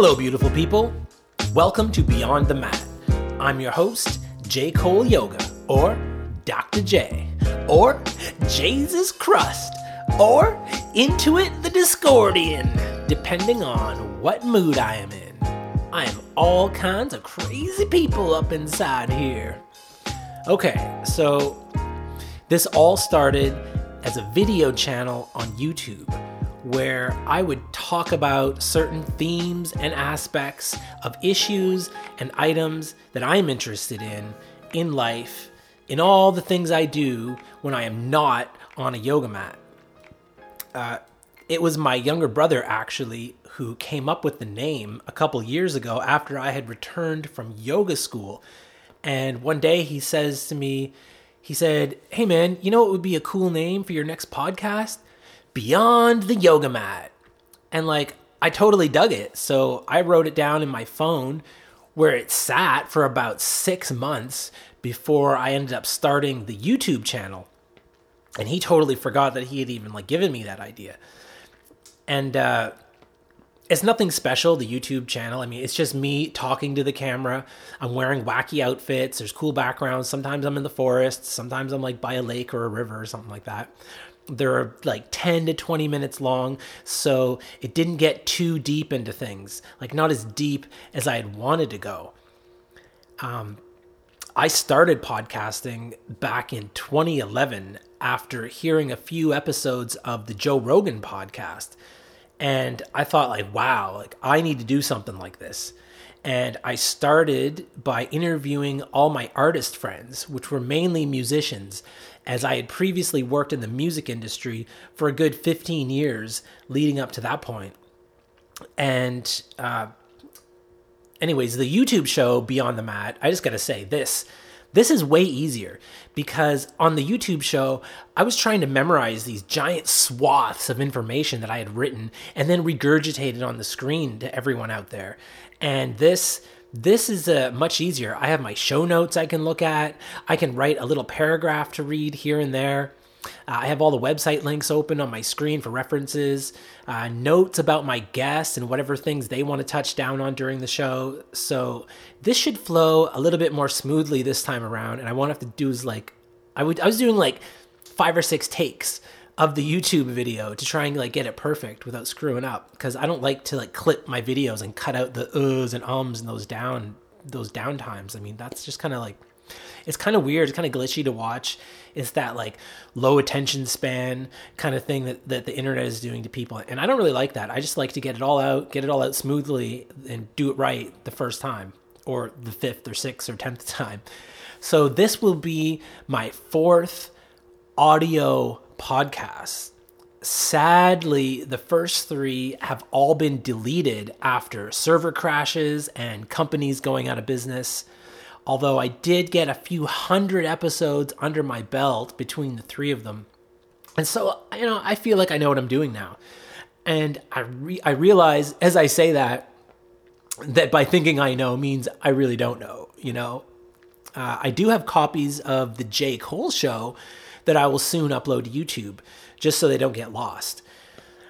Hello, beautiful people. Welcome to Beyond the Mat. I'm your host, J. Cole Yoga, or Dr. J, or Jesus Crust, or Intuit the Discordian, depending on what mood I am in. I am all kinds of crazy people up inside here. Okay, so this all started as a video channel on YouTube where I would talk about certain themes and aspects of issues and items that I'm interested in in life, in all the things I do when I am not on a yoga mat. Uh, it was my younger brother actually who came up with the name a couple years ago after I had returned from yoga school. And one day he says to me, he said, Hey man, you know what would be a cool name for your next podcast? Beyond the Yoga Mat. And like, I totally dug it. So I wrote it down in my phone where it sat for about six months before I ended up starting the YouTube channel. And he totally forgot that he had even like given me that idea. And uh, it's nothing special, the YouTube channel. I mean, it's just me talking to the camera. I'm wearing wacky outfits. There's cool backgrounds. Sometimes I'm in the forest. Sometimes I'm like by a lake or a river or something like that. They're like 10 to 20 minutes long, so it didn't get too deep into things, like not as deep as I had wanted to go. Um, I started podcasting back in 2011 after hearing a few episodes of the Joe Rogan podcast and I thought like, wow, like I need to do something like this. And I started by interviewing all my artist friends, which were mainly musicians, as I had previously worked in the music industry for a good 15 years leading up to that point. And, uh, anyways, the YouTube show Beyond the Mat, I just got to say this this is way easier because on the YouTube show, I was trying to memorize these giant swaths of information that I had written and then regurgitated on the screen to everyone out there. And this this is uh, much easier. I have my show notes I can look at. I can write a little paragraph to read here and there. Uh, I have all the website links open on my screen for references, uh, notes about my guests and whatever things they want to touch down on during the show. So this should flow a little bit more smoothly this time around. And I won't have to do is like I would I was doing like five or six takes of the YouTube video to try and like get it perfect without screwing up because I don't like to like clip my videos and cut out the uhs and ums and those down those down times. I mean that's just kind of like it's kind of weird. It's kind of glitchy to watch. It's that like low attention span kind of thing that, that the internet is doing to people. And I don't really like that. I just like to get it all out, get it all out smoothly and do it right the first time or the fifth or sixth or tenth time. So this will be my fourth audio podcast. Sadly, the first three have all been deleted after server crashes and companies going out of business although I did get a few hundred episodes under my belt between the three of them. And so, you know, I feel like I know what I'm doing now. And I re- I realize as I say that that by thinking I know means I really don't know, you know. Uh, I do have copies of the J. Cole show that I will soon upload to YouTube just so they don't get lost.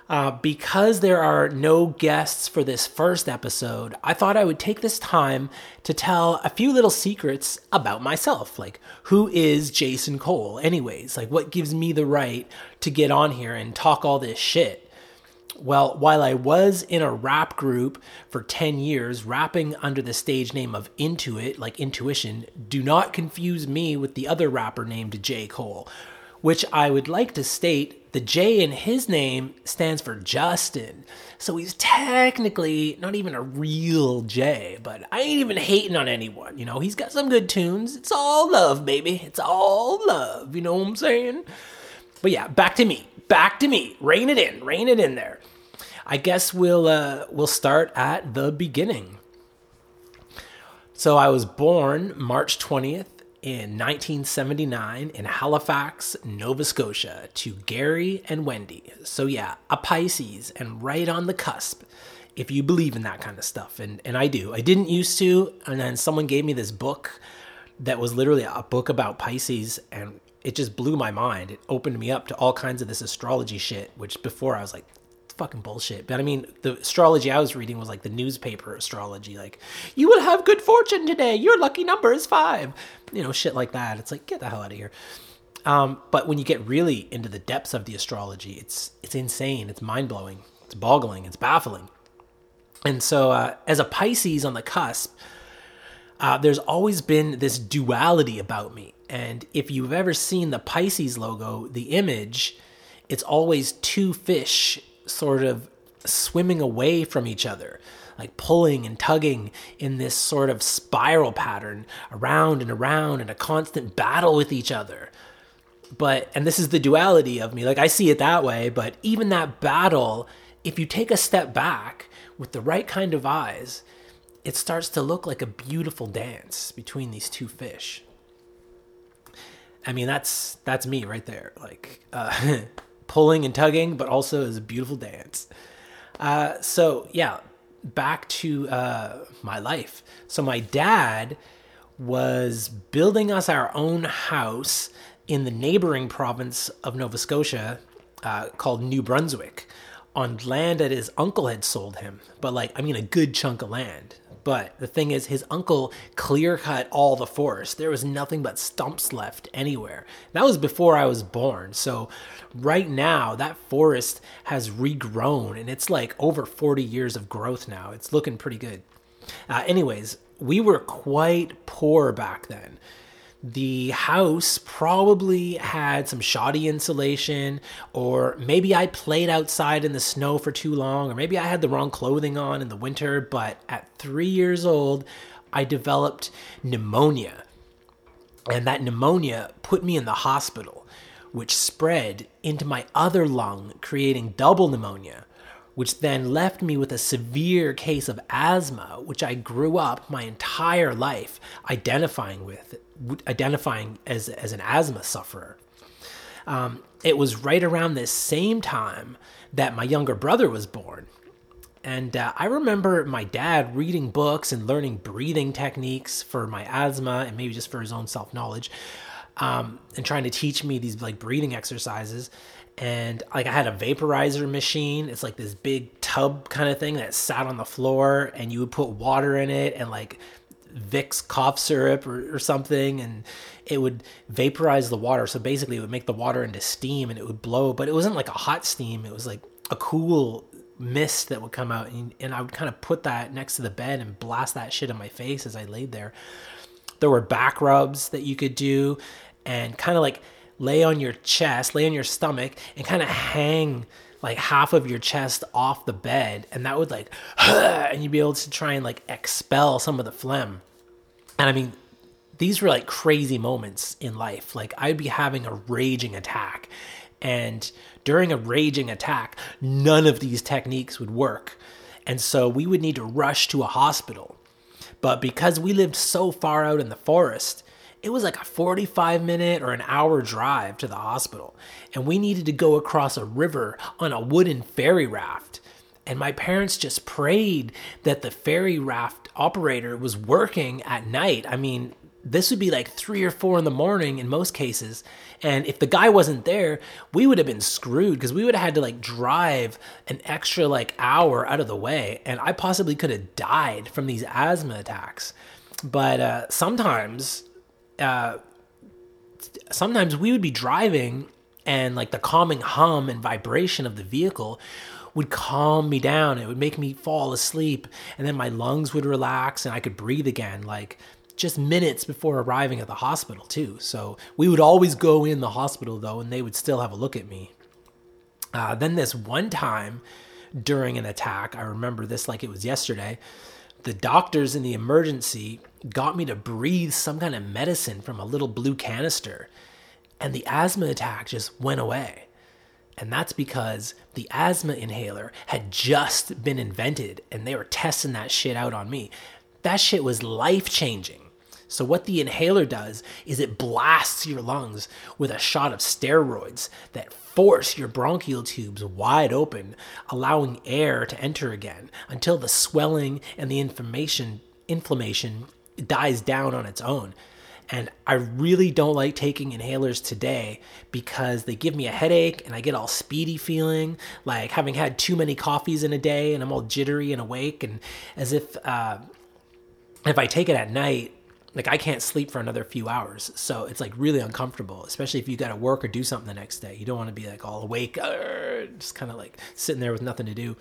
Uh, because there are no guests for this first episode, I thought I would take this time to tell a few little secrets about myself. Like, who is Jason Cole, anyways? Like, what gives me the right to get on here and talk all this shit? Well, while I was in a rap group for 10 years, rapping under the stage name of Intuit, like intuition, do not confuse me with the other rapper named J. Cole, which I would like to state the J in his name stands for Justin. So he's technically not even a real J, but I ain't even hating on anyone. You know, he's got some good tunes. It's all love, baby. It's all love. You know what I'm saying? But yeah, back to me. Back to me. Rein it in. Rein it in there. I guess we'll uh, we'll start at the beginning. So I was born March 20th, in 1979 in Halifax, Nova Scotia, to Gary and Wendy. So, yeah, a Pisces and right on the cusp, if you believe in that kind of stuff. And, and I do. I didn't used to. And then someone gave me this book that was literally a book about Pisces, and it just blew my mind. It opened me up to all kinds of this astrology shit, which before I was like, fucking bullshit. But I mean, the astrology I was reading was like the newspaper astrology, like you will have good fortune today. Your lucky number is five. You know, shit like that. It's like get the hell out of here. Um, but when you get really into the depths of the astrology, it's it's insane. It's mind blowing. It's boggling. It's baffling. And so, uh, as a Pisces on the cusp, uh, there's always been this duality about me. And if you've ever seen the Pisces logo, the image, it's always two fish sort of swimming away from each other, like pulling and tugging in this sort of spiral pattern around and around in a constant battle with each other. But, and this is the duality of me, like I see it that way, but even that battle, if you take a step back with the right kind of eyes, it starts to look like a beautiful dance between these two fish. I mean, that's that's me right there. Like uh, pulling and tugging, but also is a beautiful dance. Uh, so yeah, back to uh, my life. So my dad was building us our own house in the neighboring province of Nova Scotia uh, called New Brunswick on land that his uncle had sold him. But like, I mean, a good chunk of land. But the thing is, his uncle clear cut all the forest. There was nothing but stumps left anywhere. That was before I was born. So, right now, that forest has regrown and it's like over 40 years of growth now. It's looking pretty good. Uh, anyways, we were quite poor back then the house probably had some shoddy insulation, or maybe I played outside in the snow for too long, or maybe I had the wrong clothing on in the winter. But at three years old, I developed pneumonia. And that pneumonia put me in the hospital, which spread into my other lung, creating double pneumonia which then left me with a severe case of asthma, which I grew up my entire life identifying with, identifying as, as an asthma sufferer. Um, it was right around this same time that my younger brother was born. And uh, I remember my dad reading books and learning breathing techniques for my asthma and maybe just for his own self knowledge um, and trying to teach me these like breathing exercises and like I had a vaporizer machine. It's like this big tub kind of thing that sat on the floor, and you would put water in it and like Vicks cough syrup or, or, something, and it would vaporize the water. So basically, it would make the water into steam, and it would blow. But it wasn't like a hot steam; it was like a cool mist that would come out, and, and I would kind of put that next to the bed and blast that shit in my face as I laid there. There were back rubs that you could do, and kind of like lay on your chest, lay on your stomach, and kind of hang like half of your chest off the bed, and that would like, and you'd be able to try and like expel some of the phlegm. And I mean, these were like crazy moments in life. Like I'd be having a raging attack, and during a raging attack, none of these techniques would work. And so we would need to rush to a hospital. But because we lived so far out in the forest, it was like a 45 minute or an hour drive to the hospital, and we needed to go across a river on a wooden ferry raft. And my parents just prayed that the ferry raft operator was working at night. I mean, this would be like three or four in the morning in most cases. And if the guy wasn't there, we would have been screwed because we would have had to like drive an extra like hour out of the way. And I possibly could have died from these asthma attacks. But uh, sometimes uh, sometimes we would be driving and like the calming hum and vibration of the vehicle would calm me down. It would make me fall asleep. And then my lungs would relax and I could breathe again, like just minutes before arriving at the hospital, too. So we would always go in the hospital, though, and they would still have a look at me. Uh, then, this one time during an attack, I remember this like it was yesterday the doctors in the emergency got me to breathe some kind of medicine from a little blue canister, and the asthma attack just went away. And that's because the asthma inhaler had just been invented and they were testing that shit out on me. That shit was life changing. So, what the inhaler does is it blasts your lungs with a shot of steroids that force your bronchial tubes wide open, allowing air to enter again until the swelling and the inflammation inflammation dies down on its own. And I really don't like taking inhalers today because they give me a headache and I get all speedy feeling, like having had too many coffees in a day and I'm all jittery and awake, and as if uh, if I take it at night, like I can't sleep for another few hours. So it's like really uncomfortable, especially if you got to work or do something the next day. You don't want to be like all awake, just kind of like sitting there with nothing to do.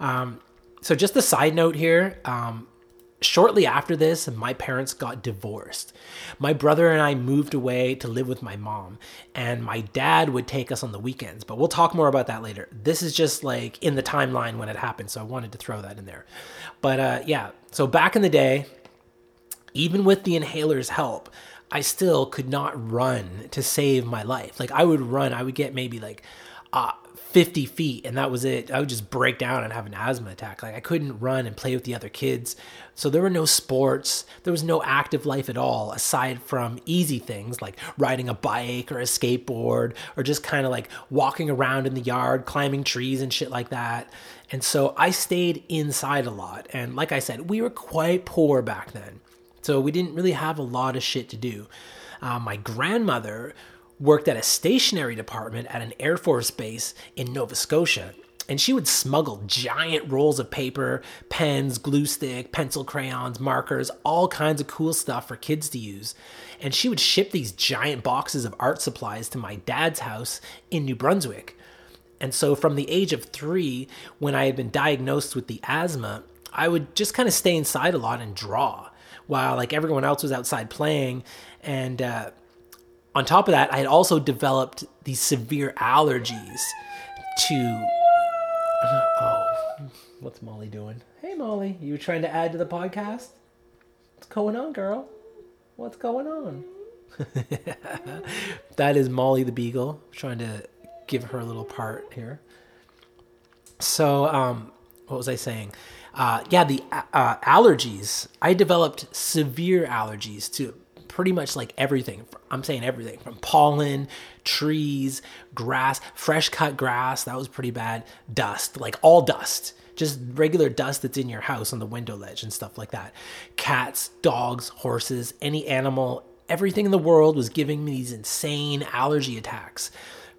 Um, so just a side note here. Um, shortly after this, my parents got divorced. My brother and I moved away to live with my mom, and my dad would take us on the weekends. But we'll talk more about that later. This is just like in the timeline when it happened, so I wanted to throw that in there. But uh, yeah, so back in the day, even with the inhaler's help, I still could not run to save my life. Like I would run, I would get maybe like uh, 50 feet and that was it. I would just break down and have an asthma attack. Like I couldn't run and play with the other kids. So there were no sports. There was no active life at all aside from easy things like riding a bike or a skateboard or just kind of like walking around in the yard, climbing trees and shit like that. And so I stayed inside a lot. And like I said, we were quite poor back then. So we didn't really have a lot of shit to do. Uh, my grandmother worked at a stationery department at an Air Force base in Nova Scotia. And she would smuggle giant rolls of paper, pens, glue stick, pencil crayons, markers, all kinds of cool stuff for kids to use. And she would ship these giant boxes of art supplies to my dad's house in New Brunswick. And so, from the age of three, when I had been diagnosed with the asthma, I would just kind of stay inside a lot and draw while like everyone else was outside playing. And uh, on top of that, I had also developed these severe allergies to. Oh, what's Molly doing? Hey, Molly, you trying to add to the podcast? What's going on, girl? What's going on? that is Molly the Beagle. Trying to give her a little part here. So, um, what was I saying? uh, yeah, the uh, allergies. I developed severe allergies to pretty much like everything. I'm saying everything from pollen, trees, grass, fresh cut grass. That was pretty bad. Dust, like all dust. Just regular dust that's in your house on the window ledge and stuff like that. Cats, dogs, horses, any animal, everything in the world was giving me these insane allergy attacks.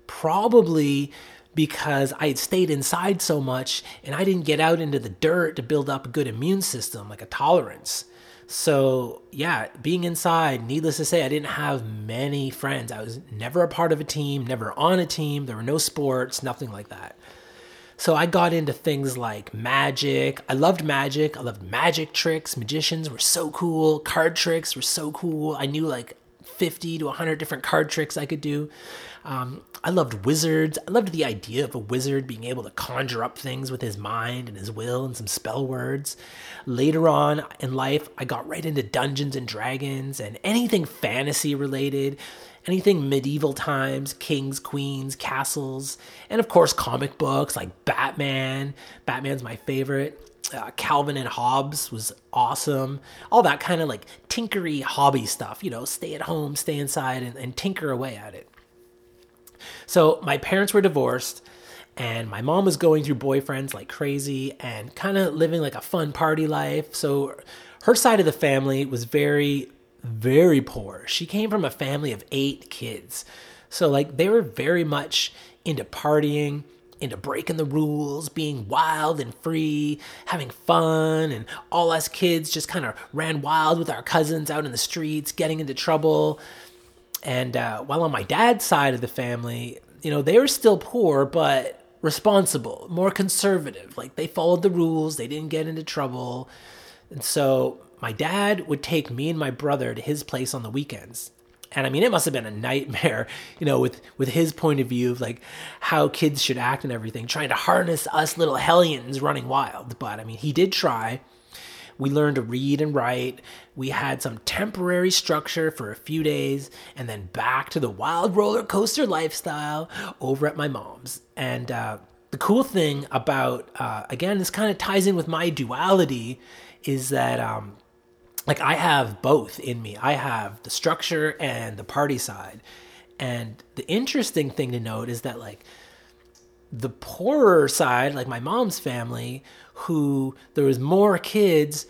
Probably because I had stayed inside so much and I didn't get out into the dirt to build up a good immune system, like a tolerance. So, yeah, being inside, needless to say, I didn't have many friends. I was never a part of a team, never on a team. There were no sports, nothing like that. So I got into things like magic. I loved magic. I loved magic tricks. Magicians were so cool. Card tricks were so cool. I knew like 50 to 100 different card tricks I could do. Um, I loved wizards. I loved the idea of a wizard being able to conjure up things with his mind and his will and some spell words. Later on in life, I got right into Dungeons and Dragons and anything fantasy related, anything medieval times, kings, queens, castles, and of course, comic books like Batman. Batman's my favorite. Uh, Calvin and Hobbes was awesome. All that kind of like tinkery hobby stuff, you know, stay at home, stay inside, and, and tinker away at it. So my parents were divorced and my mom was going through boyfriends like crazy and kind of living like a fun party life. So her side of the family was very, very poor. She came from a family of eight kids. So, like, they were very much into partying, into breaking the rules, being wild and free, having fun, and all us kids just kind of ran wild with our cousins out in the streets, getting into trouble. And uh, while on my dad's side of the family, you know, they were still poor, but responsible, more conservative. Like they followed the rules, they didn't get into trouble. And so my dad would take me and my brother to his place on the weekends. And I mean, it must have been a nightmare, you know, with, with his point of view of like how kids should act and everything, trying to harness us little hellions running wild. But I mean, he did try. We learned to read and write. We had some temporary structure for a few days, and then back to the wild roller coaster lifestyle over at my mom's. And uh, the cool thing about, uh, again, this kind of ties in with my duality, is that. Um, like I have both in me. I have the structure and the party side. And the interesting thing to note is that like the poorer side, like my mom's family, who there was more kids,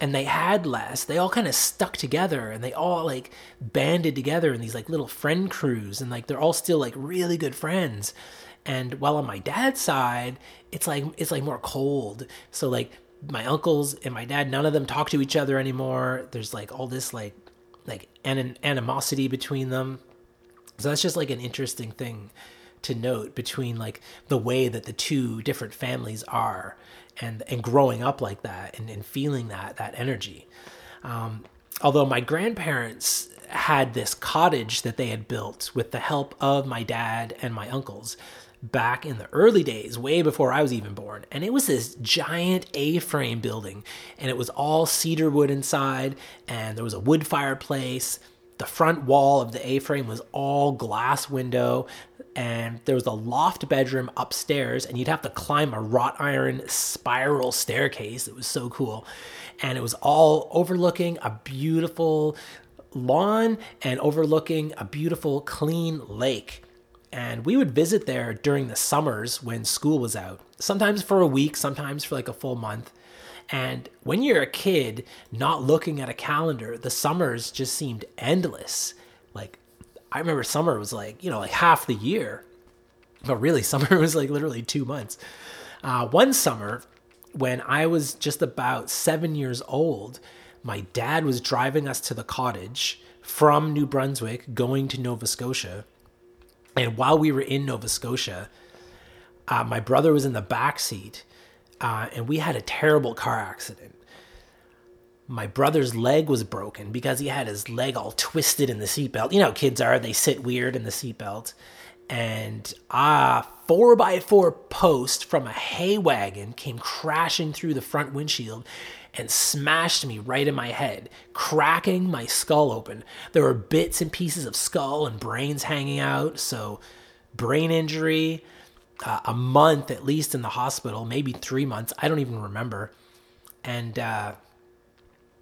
and they had less, they all kind of stuck together and they all like banded together in these like little friend crews and like they're all still like really good friends. And while on my dad's side, it's like it's like more cold. So like my uncles and my dad, none of them talk to each other anymore. There's like all this like like an animosity between them. So that's just like an interesting thing to note between like the way that the two different families are and and growing up like that and, and feeling that that energy. Um, although my grandparents had this cottage that they had built with the help of my dad and my uncles back in the early days, way before I was even born. And it was this giant A frame building, and it was all cedar wood inside, and there was a wood fireplace. The front wall of the A frame was all glass window and there was a loft bedroom upstairs and you'd have to climb a wrought iron spiral staircase. It was so cool. And it was all overlooking a beautiful lawn and overlooking a beautiful clean lake. And we would visit there during the summers when school was out sometimes for a week sometimes for like a full month. And when you're a kid not looking at a calendar the summers just seemed endless. Like I remember summer was like, you know, like half the year. But really, summer was like literally two months. Uh, one summer, when I was just about seven years old, my dad was driving us to the cottage from New Brunswick going to Nova Scotia. And while we were in Nova Scotia, uh, my brother was in the back seat uh, and we had a terrible car accident my brother's leg was broken because he had his leg all twisted in the seatbelt. You know, kids are, they sit weird in the seatbelt. And a four by four post from a hay wagon came crashing through the front windshield and smashed me right in my head, cracking my skull open. There were bits and pieces of skull and brains hanging out. So, brain injury, uh, a month at least in the hospital, maybe three months. I don't even remember. And, uh,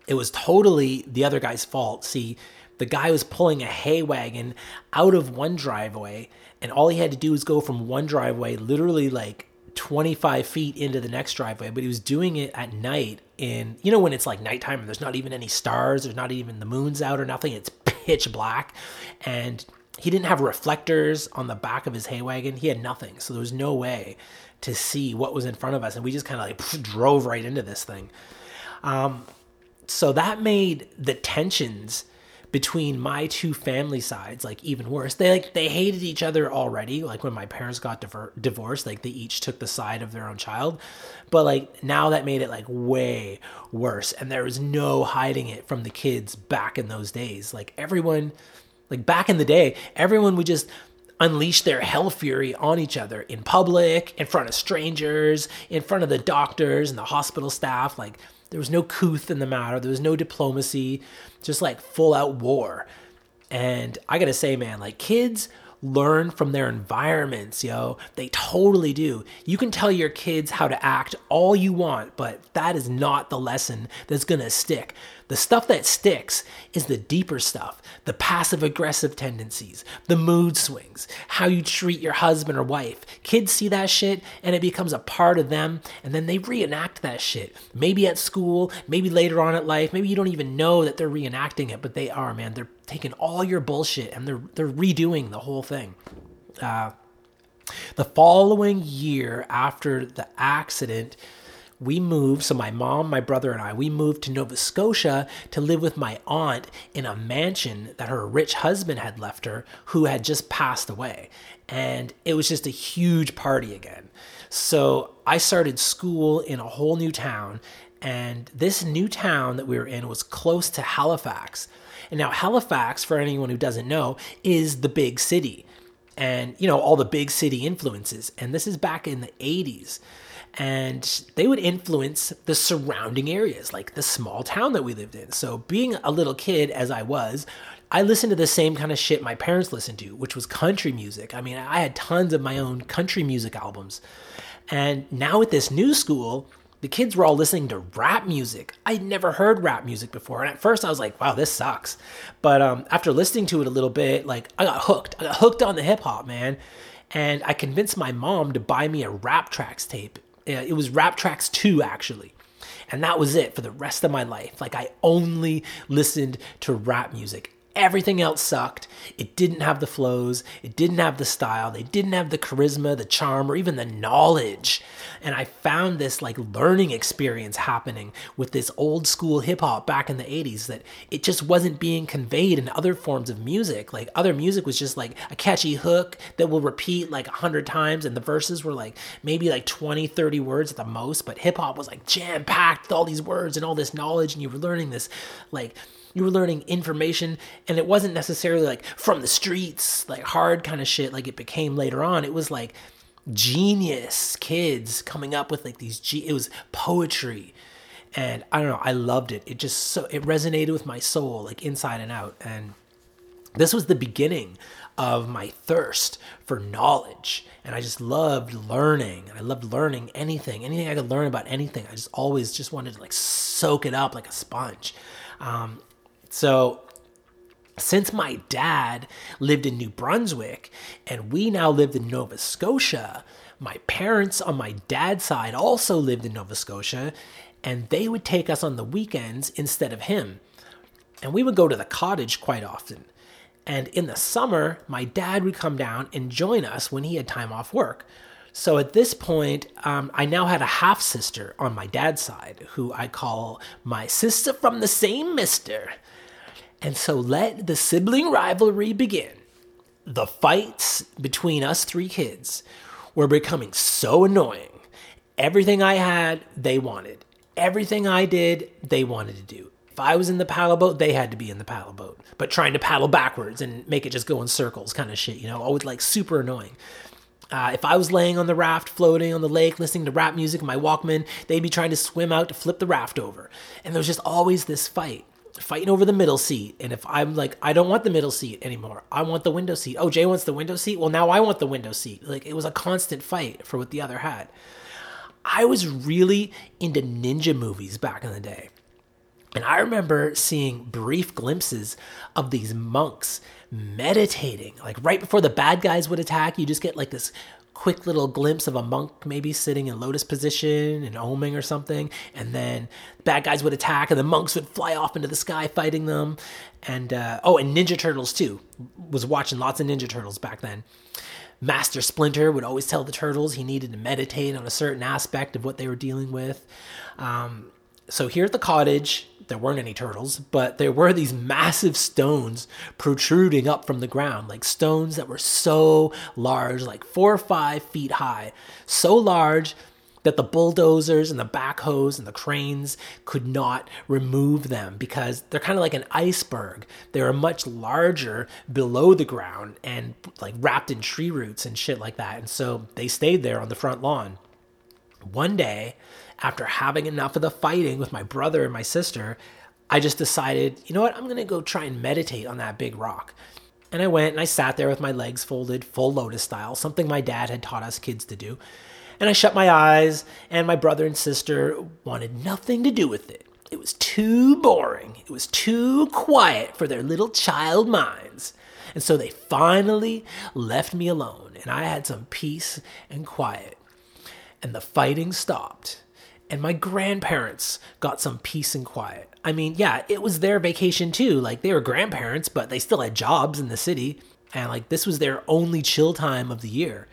it was totally the other guy's fault. See, the guy was pulling a hay wagon out of one driveway, and all he had to do was go from one driveway, literally like 25 feet into the next driveway, but he was doing it at night. In you know when it's like nighttime and there's not even any stars, there's not even the moon's out or nothing. It's pitch black, and he didn't have reflectors on the back of his hay wagon. He had nothing, so there was no way to see what was in front of us, and we just kind of like drove right into this thing. Um, so that made the tensions between my two family sides like even worse. They like they hated each other already like when my parents got diver- divorced like they each took the side of their own child. But like now that made it like way worse. And there was no hiding it from the kids back in those days. Like everyone like back in the day everyone would just unleash their hell fury on each other in public in front of strangers in front of the doctors and the hospital staff. Like there was no couth in the matter. There was no diplomacy, just like full out war. And I gotta say, man, like kids learn from their environments, yo. They totally do. You can tell your kids how to act all you want, but that is not the lesson that's gonna stick. The stuff that sticks is the deeper stuff the passive aggressive tendencies, the mood swings, how you treat your husband or wife. Kids see that shit and it becomes a part of them, and then they reenact that shit. Maybe at school, maybe later on at life, maybe you don't even know that they're reenacting it, but they are, man. They're taking all your bullshit and they're they're redoing the whole thing. Uh, the following year after the accident, we moved, so my mom, my brother, and I, we moved to Nova Scotia to live with my aunt in a mansion that her rich husband had left her, who had just passed away. And it was just a huge party again. So I started school in a whole new town. And this new town that we were in was close to Halifax. And now, Halifax, for anyone who doesn't know, is the big city and, you know, all the big city influences. And this is back in the 80s and they would influence the surrounding areas, like the small town that we lived in. So, being a little kid as I was, I listened to the same kind of shit my parents listened to, which was country music. I mean, I had tons of my own country music albums. And now at this new school, the kids were all listening to rap music. I'd never heard rap music before. And at first I was like, wow, this sucks. But um, after listening to it a little bit, like I got hooked. I got hooked on the hip hop, man. And I convinced my mom to buy me a rap tracks tape Uh, it was Rap Tracks 2, actually. And that was it for the rest of my life. Like I only listened to rap music. Everything else sucked. It didn't have the flows, it didn't have the style, they didn't have the charisma, the charm, or even the knowledge. And I found this like learning experience happening with this old school hip hop back in the 80s that it just wasn't being conveyed in other forms of music. Like other music was just like a catchy hook that will repeat like a hundred times, and the verses were like maybe like 20, 30 words at the most. But hip hop was like jam packed with all these words and all this knowledge, and you were learning this like you were learning information and it wasn't necessarily like from the streets like hard kind of shit like it became later on. It was like genius kids coming up with like these it was poetry. And i don't know i loved it. It just so it resonated with my soul like inside and out. And this was the beginning of my thirst for knowledge. And i just loved learning And i loved learning anything anything i could learn about anything. I just always just wanted to like soak it up like a sponge. Um, so since my dad lived in New Brunswick and we now lived in Nova Scotia, my parents on my dad's side also lived in Nova Scotia and they would take us on the weekends instead of him. And we would go to the cottage quite often. And in the summer, my dad would come down and join us when he had time off work. So at this point, um, I now had a half sister on my dad's side who I call my sister from the same mister. And so let the sibling rivalry begin. The fights between us three kids were becoming so annoying. Everything I had, they wanted. Everything I did, they wanted to do. If I was in the paddle boat, they had to be in the paddle boat, but trying to paddle backwards and make it just go in circles, kind of shit, you know, always like super annoying. Uh, if I was laying on the raft, floating on the lake, listening to rap music, my Walkman, they'd be trying to swim out to flip the raft over. And there was just always this fight fighting over the middle seat. And if I'm like, I don't want the middle seat anymore, I want the window seat. Oh, Jay wants the window seat. Well, now I want the window seat. Like it was a constant fight for what the other had. I was really into ninja movies back in the day. And I remember seeing brief glimpses of these monks meditating. Like right before the bad guys would attack, you just get like this quick little glimpse of a monk maybe sitting in lotus position and oming or something, and then bad guys would attack, and the monks would fly off into the sky fighting them. And uh, oh, and Ninja Turtles too. Was watching lots of Ninja Turtles back then. Master Splinter would always tell the turtles he needed to meditate on a certain aspect of what they were dealing with. Um, so here at the cottage, there weren't any turtles, but there were these massive stones protruding up from the ground, like stones that were so large, like four or five feet high, so large that the bulldozers and the backhoes and the cranes could not remove them because they're kind of like an iceberg. They're much larger below the ground and like wrapped in tree roots and shit like that. And so they stayed there on the front lawn. One day, after having enough of the fighting with my brother and my sister, I just decided, you know what, I'm going to go try and meditate on that big rock. And I went and I sat there with my legs folded, full lotus style, something my dad had taught us kids to do. And I shut my eyes, and my brother and sister wanted nothing to do with it. It was too boring. It was too quiet for their little child minds. And so they finally left me alone, and I had some peace and quiet. And the fighting stopped and my grandparents got some peace and quiet. I mean, yeah, it was their vacation too. Like they were grandparents, but they still had jobs in the city. And like this was their only chill time of the year.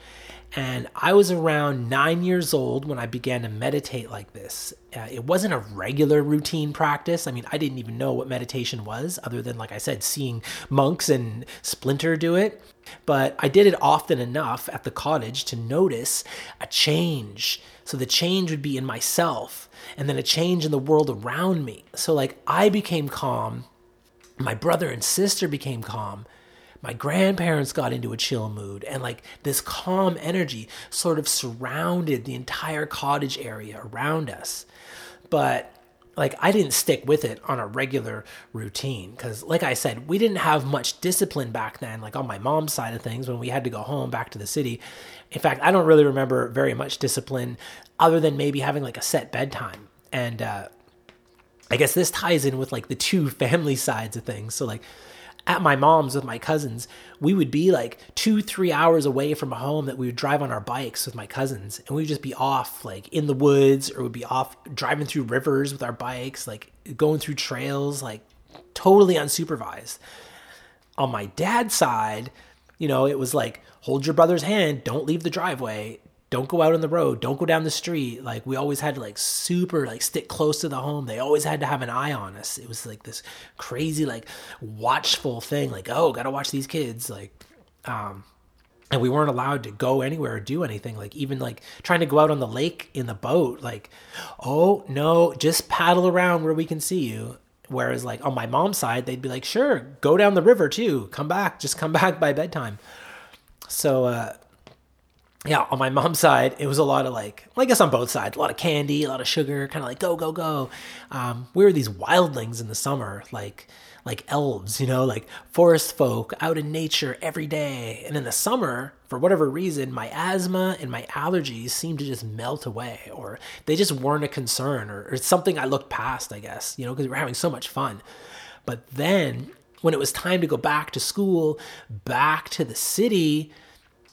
And I was around nine years old when I began to meditate like this. Uh, it wasn't a regular routine practice. I mean, I didn't even know what meditation was, other than, like I said, seeing monks and Splinter do it. But I did it often enough at the cottage to notice a change so the change would be in myself and then a change in the world around me. So, like, I became calm, my brother and sister became calm. My grandparents got into a chill mood, and like this calm energy sort of surrounded the entire cottage area around us. But like I didn't stick with it on a regular routine because, like I said, we didn't have much discipline back then, like on my mom's side of things when we had to go home back to the city. In fact, I don't really remember very much discipline other than maybe having like a set bedtime. And uh, I guess this ties in with like the two family sides of things. So, like, at my mom's with my cousins, we would be like two, three hours away from home that we would drive on our bikes with my cousins. And we'd just be off like in the woods or we'd be off driving through rivers with our bikes, like going through trails, like totally unsupervised. On my dad's side, you know, it was like, hold your brother's hand, don't leave the driveway don't go out on the road don't go down the street. Like we always had to like super like stick close to the home. They always had to have an eye on us. It was like this crazy like watchful thing like oh gotta watch these kids like um and we weren't allowed to go anywhere or do anything. Like even like trying to go out on the lake in the boat like oh no just paddle around where we can see you. Whereas like on my mom's side they'd be like sure go down the river too. Come back. Just come back by bedtime. So uh yeah, on my mom's side, it was a lot of like, I guess on both sides, a lot of candy, a lot of sugar, kind of like go, go, go. Um, we were these wildlings in the summer, like like elves, you know, like forest folk out in nature every day. And in the summer, for whatever reason, my asthma and my allergies seemed to just melt away, or they just weren't a concern, or, or something I looked past, I guess, you know, because we were having so much fun. But then when it was time to go back to school, back to the city,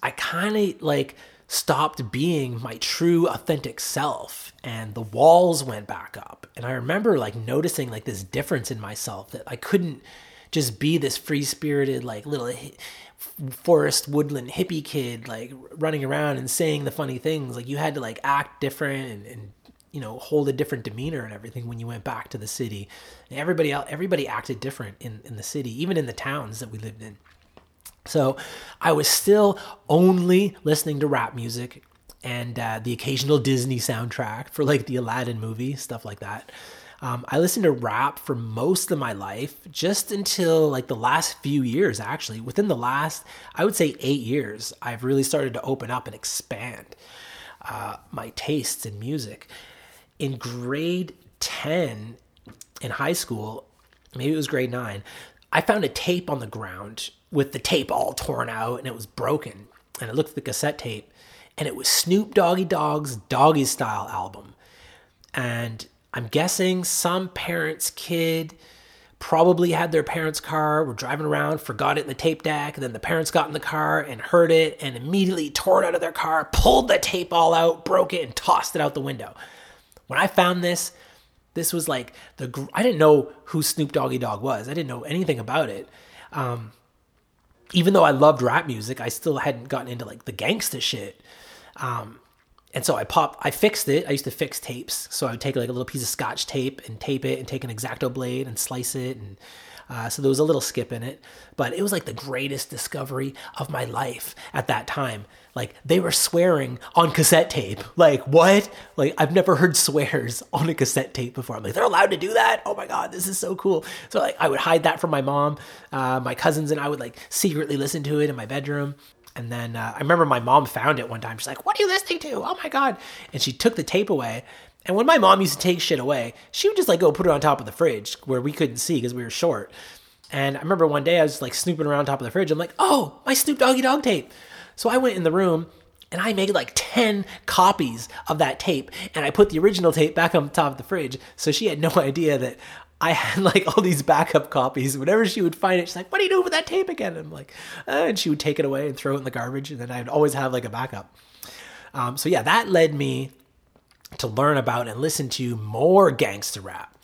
I kind of like stopped being my true authentic self and the walls went back up. And I remember like noticing like this difference in myself that I couldn't just be this free spirited, like little forest woodland hippie kid, like running around and saying the funny things. Like you had to like act different and, and you know hold a different demeanor and everything when you went back to the city. And everybody else, everybody acted different in in the city, even in the towns that we lived in. So I was still only listening to rap music and uh, the occasional Disney soundtrack for like the Aladdin movie, stuff like that. Um, I listened to rap for most of my life, just until like the last few years, actually. Within the last, I would say, eight years, I've really started to open up and expand uh, my tastes in music. In grade 10 in high school, maybe it was grade nine, I found a tape on the ground with the tape all torn out and it was broken. And I looked at the cassette tape and it was Snoop Doggy Dogg's Doggy Style album. And I'm guessing some parent's kid probably had their parents' car, were driving around, forgot it in the tape deck, and then the parents got in the car and heard it and immediately tore it out of their car, pulled the tape all out, broke it, and tossed it out the window. When I found this, this was like the I didn't know who Snoop Doggy Dogg was. I didn't know anything about it. Um, even though I loved rap music, I still hadn't gotten into like the gangsta shit. Um, and so I pop, I fixed it. I used to fix tapes, so I would take like a little piece of scotch tape and tape it, and take an exacto blade and slice it, and uh, so there was a little skip in it. But it was like the greatest discovery of my life at that time. Like they were swearing on cassette tape. Like what? Like I've never heard swears on a cassette tape before. I'm like they're allowed to do that. Oh my god, this is so cool. So like I would hide that from my mom, uh, my cousins, and I would like secretly listen to it in my bedroom. And then uh, I remember my mom found it one time. She's like, "What are you listening to? Oh my god!" And she took the tape away. And when my mom used to take shit away, she would just like go put it on top of the fridge where we couldn't see because we were short. And I remember one day I was like snooping around top of the fridge. I'm like, "Oh, my Snoop Doggy Dogg tape." So I went in the room and I made like 10 copies of that tape and I put the original tape back on top of the fridge. So she had no idea that I had like all these backup copies. Whenever she would find it, she's like, What are you doing with that tape again? And I'm like, uh, and she would take it away and throw it in the garbage. And then I'd always have like a backup. Um, so yeah, that led me to learn about and listen to more gangster rap.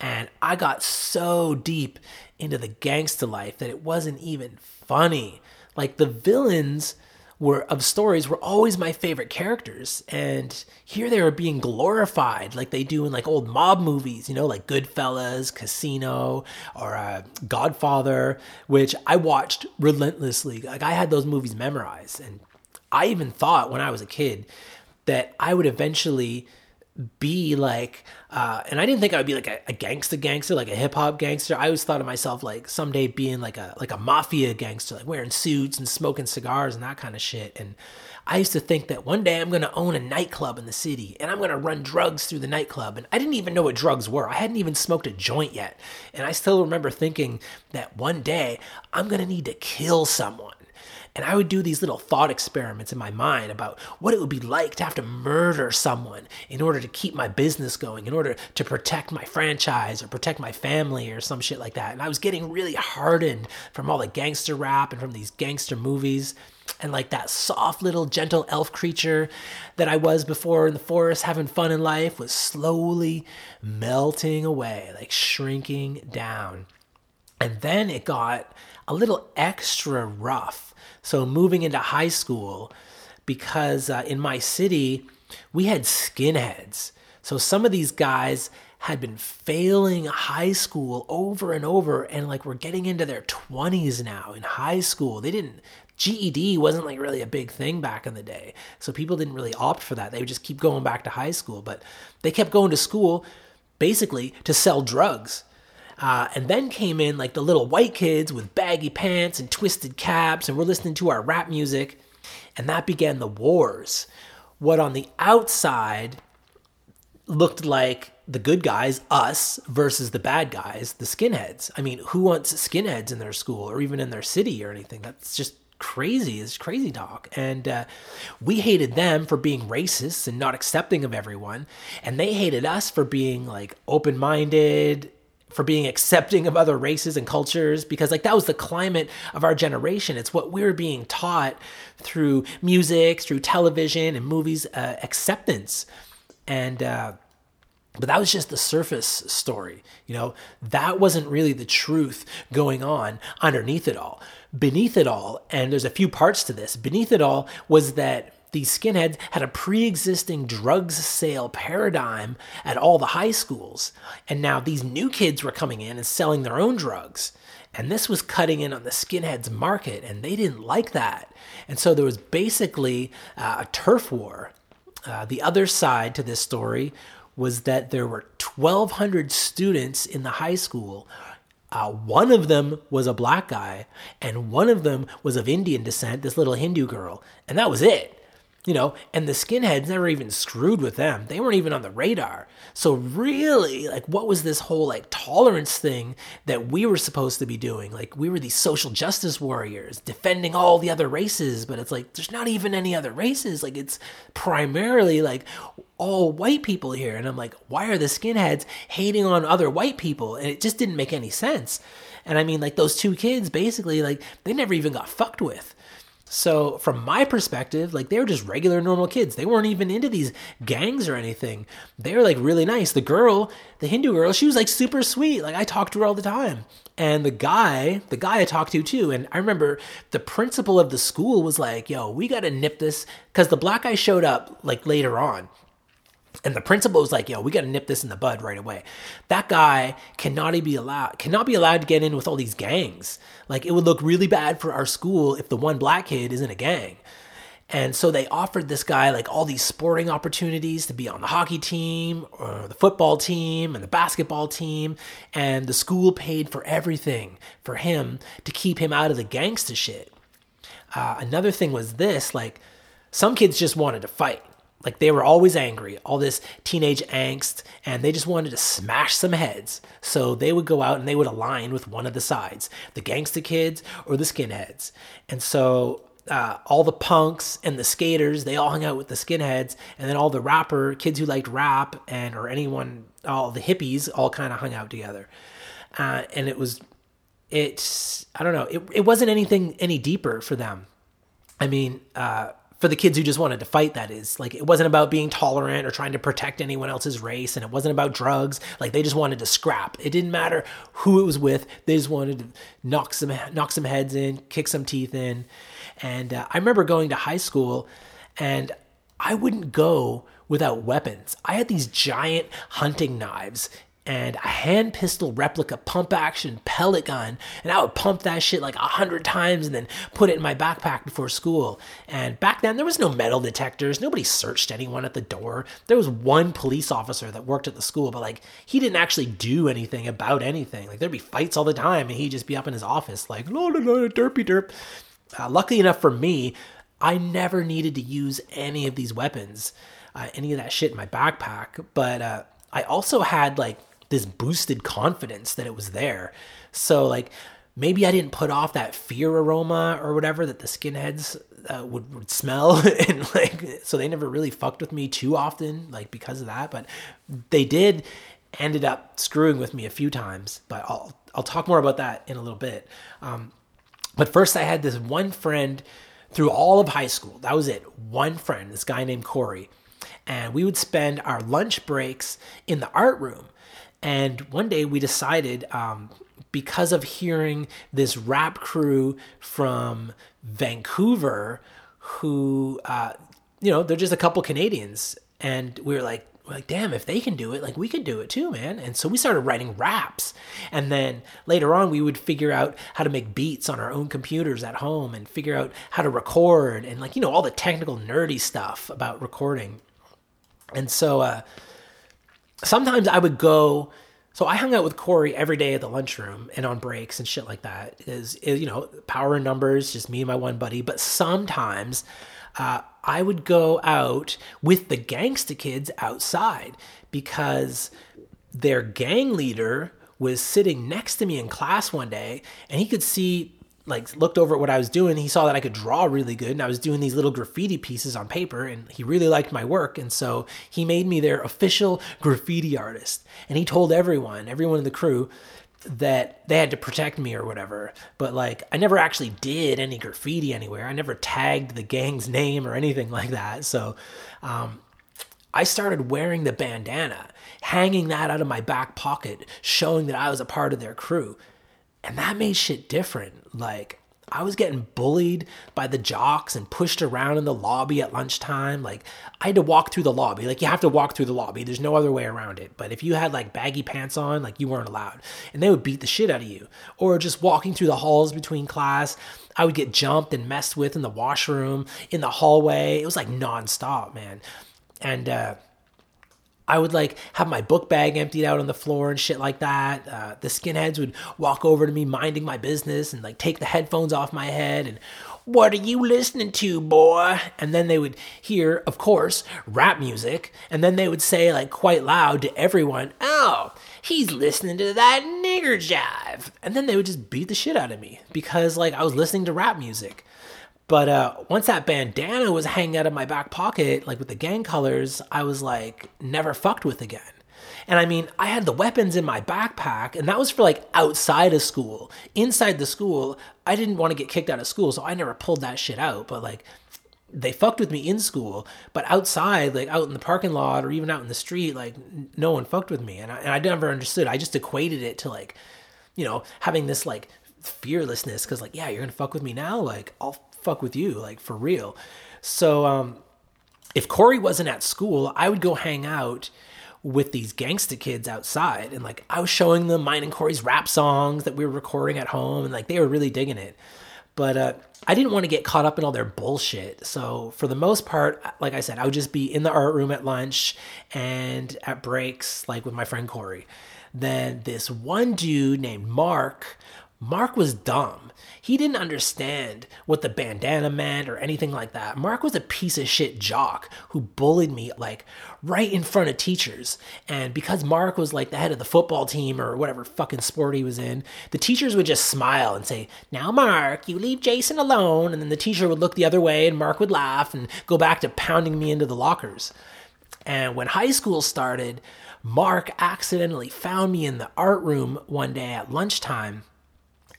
And I got so deep into the gangster life that it wasn't even funny. Like the villains were of stories were always my favorite characters and here they were being glorified like they do in like old mob movies you know like goodfellas casino or uh, godfather which i watched relentlessly like i had those movies memorized and i even thought when i was a kid that i would eventually be like uh, and I didn't think I would be like a, a gangster gangster, like a hip hop gangster. I always thought of myself like someday being like a like a mafia gangster, like wearing suits and smoking cigars and that kind of shit. And I used to think that one day I'm gonna own a nightclub in the city and I'm gonna run drugs through the nightclub. And I didn't even know what drugs were. I hadn't even smoked a joint yet. And I still remember thinking that one day I'm gonna need to kill someone And I would do these little thought experiments in my mind about what it would be like to have to murder someone in order to keep my business going, in order to protect my franchise or protect my family or some shit like that. And I was getting really hardened from all the gangster rap and from these gangster movies and like that soft little gentle elf creature that I was before in the forest having fun in life was slowly melting away, like shrinking down. And then it got a little extra rough. So moving into high school, because uh, in my city, we had skinheads. So some of these guys had been failing high school over and over and like we're getting into their 20s now in high school. They didn't GED wasn't like really a big thing back in the day. So people didn't really opt for that. They would just keep going back to high school, but they kept going to school basically to sell drugs. Uh, and then came in like the little white kids with baggy pants and twisted caps, and we're listening to our rap music. And that began the wars. What on the outside looked like the good guys, us, versus the bad guys, the skinheads. I mean, who wants skinheads in their school or even in their city or anything? That's just crazy. It's crazy talk. And uh, we hated them for being racist and not accepting of everyone. And they hated us for being like open minded, for being accepting of other races and cultures because like that was the climate of our generation. It's what we were being taught through music through television and movies uh, acceptance. And uh, but that was just the surface story you know? That wasn't really the truth going on underneath it all. Beneath it all, and there's a few parts to this, beneath it all was that these skinheads had a pre existing drugs sale paradigm at all the high schools. And now these new kids were coming in and selling their own drugs. And this was cutting in on the skinheads market, and they didn't like that. And so there was basically uh, a turf war. Uh, the other side to this story was that there were 1,200 students in the high school uh, one of them was a black guy, and one of them was of Indian descent, this little Hindu girl, and that was it. You know, and the skinheads never even screwed with them. They weren't even on the radar. So really, like what was this whole like tolerance thing that we were supposed to be doing? Like we were these social justice warriors defending all the other races, but it's like there's not even any other races. Like it's primarily like all white people here. And I'm like, why are the skinheads hating on other white people? And it just didn't make any sense. And I mean, like those two kids basically, like they never even got fucked with. So from my perspective, like they were just regular normal kids. They weren't even into these gangs or anything. They were like really nice. The girl, the Hindu girl, she was like super sweet. Like I talked to her all the time. And the guy, the guy I talked to too, and I remember the principal of the school was like, "Yo, we got to nip this cuz the black guy showed up like later on and the principal was like, "Yo, we got to nip this in the bud right away. That guy cannot be allowed cannot be allowed to get in with all these gangs. Like it would look really bad for our school if the one black kid is in a gang." And so they offered this guy like all these sporting opportunities to be on the hockey team or the football team and the basketball team. And the school paid for everything for him to keep him out of the gangsta shit. Uh, another thing was this like, some kids just wanted to fight. Like they were always angry, all this teenage angst, and they just wanted to smash some heads. So they would go out and they would align with one of the sides the gangsta kids or the skinheads. And so uh, all the punks and the skaters, they all hung out with the skinheads, and then all the rapper kids who liked rap and or anyone, all the hippies, all kind of hung out together. Uh, and it was, it's I don't know, it it wasn't anything any deeper for them. I mean, uh, for the kids who just wanted to fight that is. Like it wasn't about being tolerant or trying to protect anyone else's race and it wasn't about drugs. Like they just wanted to scrap. It didn't matter who it was with. They just wanted to knock some knock some heads in kick some teeth in. And uh, i remember going to high school and i wouldn't go without weapons. I had these giant hunting knives and a hand pistol replica pump action pellet gun and i would pump that shit like a hundred times and then put it in my backpack before school. And back then there was no metal detectors. Nobody searched anyone at the door. There was one police officer that worked at the school but like he didn't actually do anything about anything. Like there'd be fights all the time and he'd just be up in his office like la la la derpy derp. Uh, luckily enough for me i never needed to use any of these weapons uh, any of that shit in my backpack but uh, i also had like this boosted confidence that it was there. So like maybe I didn't put off that fear aroma or whatever that the skinheads uh, would, would smell and like so they never really fucked with me too often like because of that but they did ended up screwing with me a few times but I'll I'll talk more about that in a little bit. Um, but first I had this one friend through all of high school. That was it. One friend this guy named Corey. And we would spend our lunch breaks in the art room and one day we decided um, because of hearing this rap crew from Vancouver who, uh, you know, they're just a couple Canadians. And we were like, like, damn, if they can do it, like we could do it too, man. And so we started writing raps. And then later on, we would figure out how to make beats on our own computers at home and figure out how to record and, like, you know, all the technical, nerdy stuff about recording. And so uh, sometimes I would go so I hung out with Corey every day at the lunchroom and on breaks and shit like that. Is you know power in numbers, just me and my one buddy. But sometimes uh, I would go out with the gangsta kids outside because their gang leader was sitting next to me in class one day, and he could see like looked over at what I was doing. He saw that I could draw really good and I was doing these little graffiti pieces on paper and he really liked my work. And so he made me their official graffiti artist. And he told everyone, everyone in the crew, that they had to protect me or whatever. But like, I never actually did any graffiti anywhere. I never tagged the gang's name or anything like that. So, um, I started wearing the bandana, hanging that out of my back pocket, showing that I was a part of their crew. And that made shit different. Like, I was getting bullied by the jocks and pushed around in the lobby at lunchtime. Like, I had to walk through the lobby. Like, you have to walk through the lobby. There's no other way around it. But if you had like baggy pants on, like, you weren't allowed. And they would beat the shit out of you. Or just walking through the halls between class, I would get jumped and messed with in the washroom, in the hallway. It was like nonstop, man. And, uh, I would like have my book bag emptied out on the floor and shit like that. Uh, the skinheads would walk over to me minding my business and like take the headphones off my head and what are you listening to, boy? And then they would hear, of course, rap music. And then they would say, like, quite loud to everyone, oh, he's listening to that nigger jive. And then they would just beat the shit out of me because, like, I was listening to rap music. But uh, once that bandana was hanging out of my back pocket, like with the gang colors, I was like never fucked with again. And I mean, I had the weapons in my backpack, and that was for like outside of school. Inside the school, I didn't want to get kicked out of school, so I never pulled that shit out. But like, they fucked with me in school, but outside, like out in the parking lot or even out in the street, like no one fucked with me. And I, and I never understood. I just equated it to like, you know, having this like fearlessness because like, yeah, you're gonna fuck with me now. Like, I'll fuck with you, like for real. So um, if Corey wasn't at school, I would go hang out with these gangsta kids outside and like I was showing them mine and Corey's rap songs that we were recording at home and like they were really digging it. But uh, I didn't want to get caught up in all their bullshit. So for the most part, like I said, I would just be in the art room at lunch and at breaks, like with my friend Corey. Then this one dude named Mark, Mark was dumb he didn't understand what the bandana meant or anything like that. Mark was a piece of shit jock who bullied me like right in front of teachers. And because Mark was like the head of the football team or whatever fucking sport he was in, the teachers would just smile and say, Now, Mark, you leave Jason alone. And then the teacher would look the other way and Mark would laugh and go back to pounding me into the lockers. And when high school started, Mark accidentally found me in the art room one day at lunchtime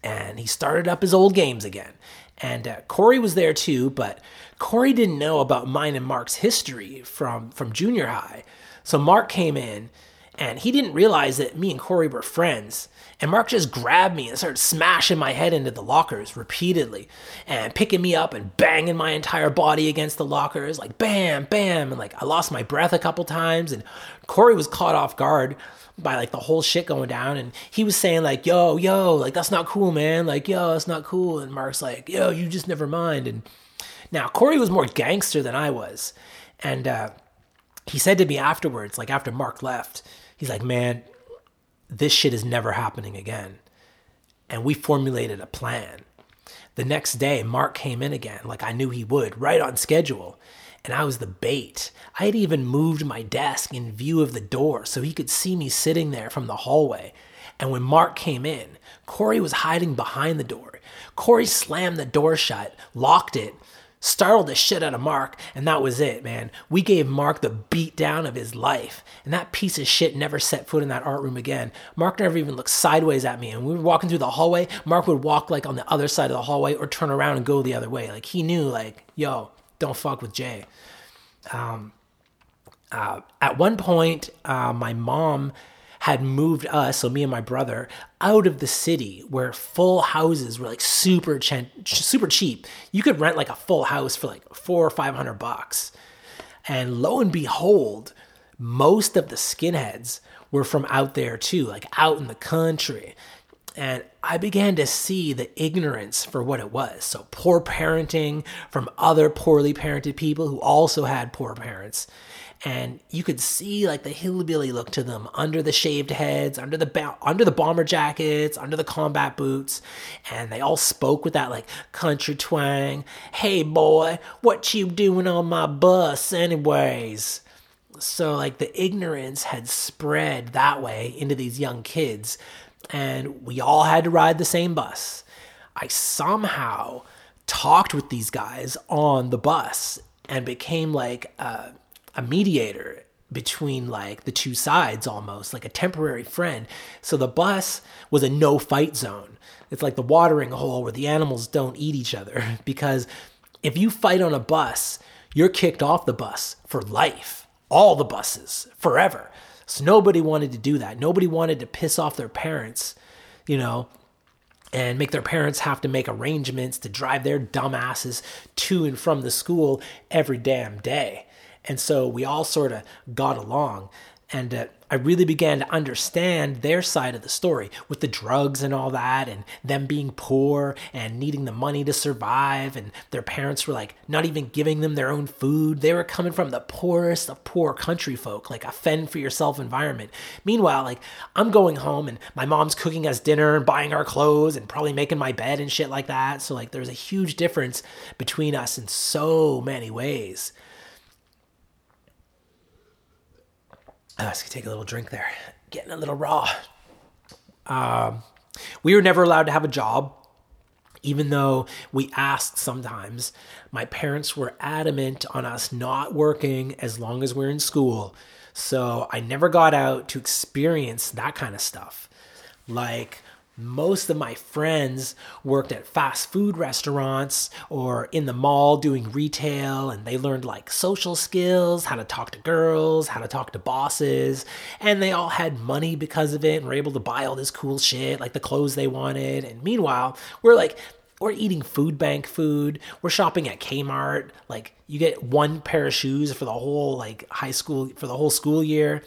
and he started up his old games again. And uh, Corey was there too, but Corey didn't know about mine and Mark's history from from junior high. So Mark came in, and he didn't realize that me and Corey were friends. And Mark just grabbed me and started smashing my head into the lockers repeatedly and picking me up and banging my entire body against the lockers, like bam, bam. And like I lost my breath a couple times. And Corey was caught off guard by like the whole shit going down. And he was saying like yo yo like that's not cool man. Like yo that's not cool. And mark's like yo you just never mind. And now corey was more gangster than i was. And uh, he said to me afterwards like after mark left he's like man this shit is never happening again. And we formulated a plan. The next day mark came in again like i knew he would right on schedule and I was the bait. I had even moved my desk in view of the door so he could see me sitting there from the hallway. And when Mark came in, Corey was hiding behind the door. Corey slammed the door shut, locked it, startled the shit out of Mark, and that was it, man. We gave Mark the beat down of his life, and that piece of shit never set foot in that art room again. Mark never even looked sideways at me, and we were walking through the hallway. Mark would walk like on the other side of the hallway or turn around and go the other way. Like he knew, like, yo, don't fuck with Jay. Um, uh, at one point, uh, my mom had moved us, so me and my brother, out of the city where full houses were like super ch- super cheap. You could rent like a full house for like four or five hundred bucks. And lo and behold, most of the skinheads were from out there too, like out in the country. And I began to see the ignorance for what it was. So, poor parenting from other poorly parented people who also had poor parents and you could see like the hillbilly look to them under the shaved heads, under the ba- under the bomber jackets, under the combat boots, and they all spoke with that like country twang. Hey boy, what you doing on my bus anyways? So like the ignorance had spread that way into these young kids, and we all had to ride the same bus. I somehow talked with these guys on the bus and became like uh, a mediator between like the two sides almost like a temporary friend. So the bus was a no fight zone. It's like the watering hole where the animals don't eat each other because if you fight on a bus you're kicked off the bus for life. All the buses forever so nobody wanted to do that nobody wanted to piss off their parents you know and make their parents have to make arrangements to drive their dumbasses to and from the school every damn day and so we all sort of got along. And uh, I really began to understand their side of the story with the drugs and all that, and them being poor and needing the money to survive. And their parents were like not even giving them their own food. They were coming from the poorest of poor country folk, like a fend for yourself environment. Meanwhile, like I'm going home and my mom's cooking us dinner and buying our clothes and probably making my bed and shit like that. So, like, there's a huge difference between us in so many ways. Uh, let's take a little drink there. Getting a little raw. Um, we were never allowed to have a job, even though we asked sometimes. My parents were adamant on us not working as long as we're in school. So I never got out to experience that kind of stuff. Like most of my friends worked at fast food restaurants or in the mall doing retail and they learned like social skills, how to talk to girls, how to talk to bosses, and they all had money because of it and were able to buy all this cool shit like the clothes they wanted. And meanwhile, we're like we're eating food bank food. We're shopping at Kmart. Like you get one pair of shoes for the whole like high school for the whole school year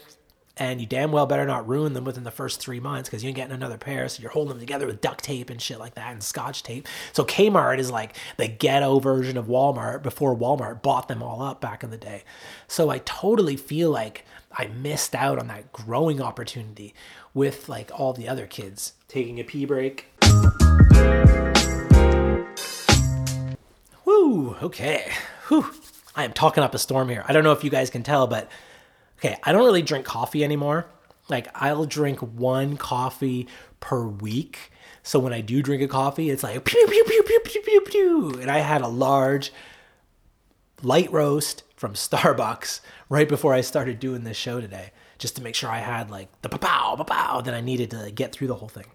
and you damn well better not ruin them within the first three months because you ain't getting another pair. So you're holding them together with duct tape and shit like that and scotch tape. So Kmart is like the ghetto version of Walmart before Walmart bought them all up back in the day. So I totally feel like I missed out on that growing opportunity with like all the other kids. Taking a pee break. Woo, okay. Whew. I am talking up a storm here. I don't know if you guys can tell, but okay, I don't really drink coffee anymore. Like I'll drink one coffee per week. So when I do drink a coffee, it's like pew pew pew pew pew pew pew. And I had a large light roast from Starbucks right before I started doing this show today, just to make sure I had like the pow pow pow that I needed to get through the whole thing.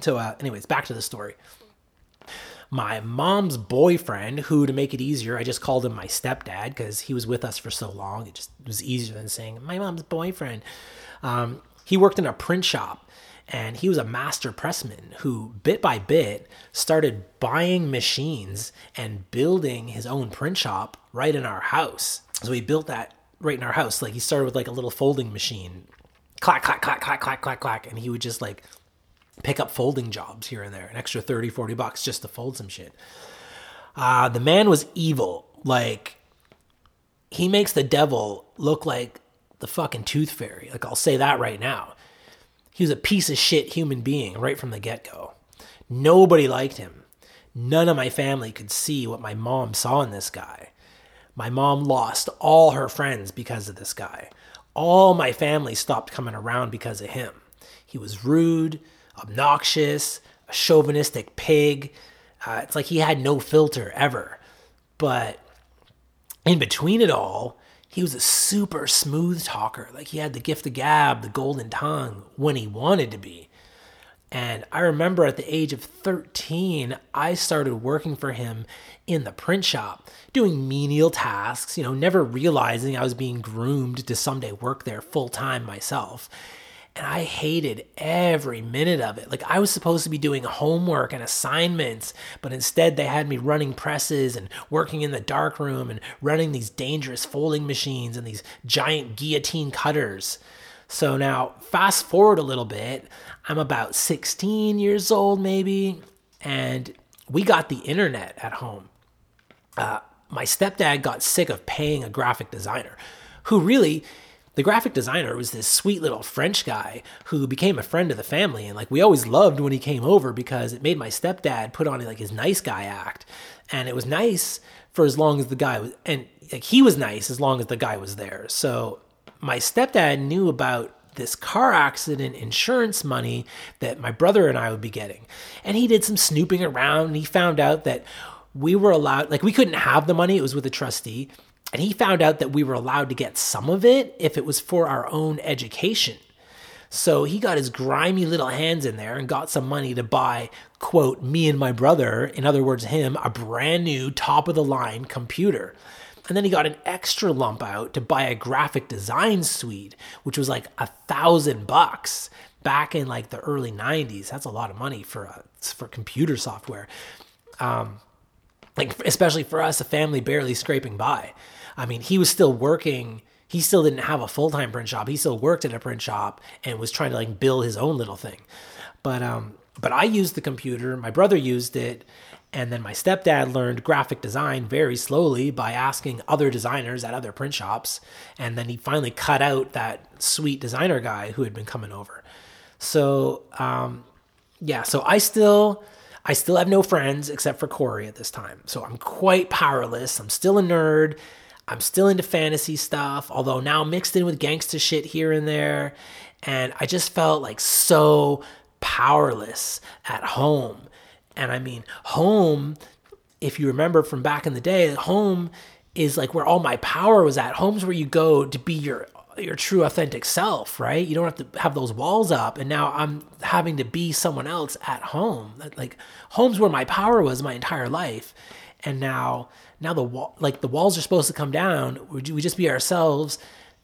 So, uh, anyways, back to the story my mom's boyfriend, who to make it easier, I just called him my stepdad because he was with us for so long. It just was easier than saying my mom's boyfriend. Um, he worked in a print shop and he was a master pressman who, bit by bit, started buying machines and building his own print shop right in our house. So he built that right in our house. Like he started with like a little folding machine, clack, clack, clack, clack, clack, clack, clack, and he would just like pick up folding jobs here and there, an extra 30, 40 bucks just to fold some shit. Uh, the man was evil. Like, he makes the devil look like the fucking tooth fairy. Like, I'll say that right now. He was a piece of shit human being right from the get go. Nobody liked him. None of my family could see what my mom saw in this guy. My mom lost all her friends because of this guy. All my family stopped coming around because of him. He was rude, obnoxious, a chauvinistic pig. Uh, it's like he had no filter ever. But in between it all, he was a super smooth talker. Like he had the gift of gab, the golden tongue when he wanted to be. And I remember at the age of 13, I started working for him in the print shop, doing menial tasks, you know, never realizing I was being groomed to someday work there full time myself. And I hated every minute of it. Like I was supposed to be doing homework and assignments, but instead they had me running presses and working in the dark room and running these dangerous folding machines and these giant guillotine cutters. So now, fast forward a little bit, I'm about 16 years old, maybe, and we got the internet at home. Uh, my stepdad got sick of paying a graphic designer who really the graphic designer was this sweet little French guy who became a friend of the family. And like we always loved when he came over because it made my stepdad put on like his nice guy act. And it was nice for as long as the guy was, and like he was nice as long as the guy was there. So my stepdad knew about this car accident insurance money that my brother and I would be getting. And he did some snooping around and he found out that we were allowed, like, we couldn't have the money, it was with a trustee. And he found out that we were allowed to get some of it if it was for our own education. So he got his grimy little hands in there and got some money to buy, quote, me and my brother, in other words, him, a brand new top of the line computer. And then he got an extra lump out to buy a graphic design suite, which was like a thousand bucks back in like the early 90s. That's a lot of money for a, for computer software. Um, like especially for us, a family barely scraping by. I mean, he was still working. He still didn't have a full time print shop. He still worked at a print shop and was trying to like build his own little thing. But um, but I used the computer. My brother used it, and then my stepdad learned graphic design very slowly by asking other designers at other print shops. And then he finally cut out that sweet designer guy who had been coming over. So um, yeah, so I still I still have no friends except for Corey at this time. So I'm quite powerless. I'm still a nerd. I'm still into fantasy stuff, although now mixed in with gangster shit here and there. And I just felt like so powerless at home. And I mean, home, if you remember from back in the day, home is like where all my power was at. Home's where you go to be your your true authentic self, right? You don't have to have those walls up. And now I'm having to be someone else at home. Like home's where my power was my entire life. And now, now the wall, like the walls are supposed to come down. We just be ourselves.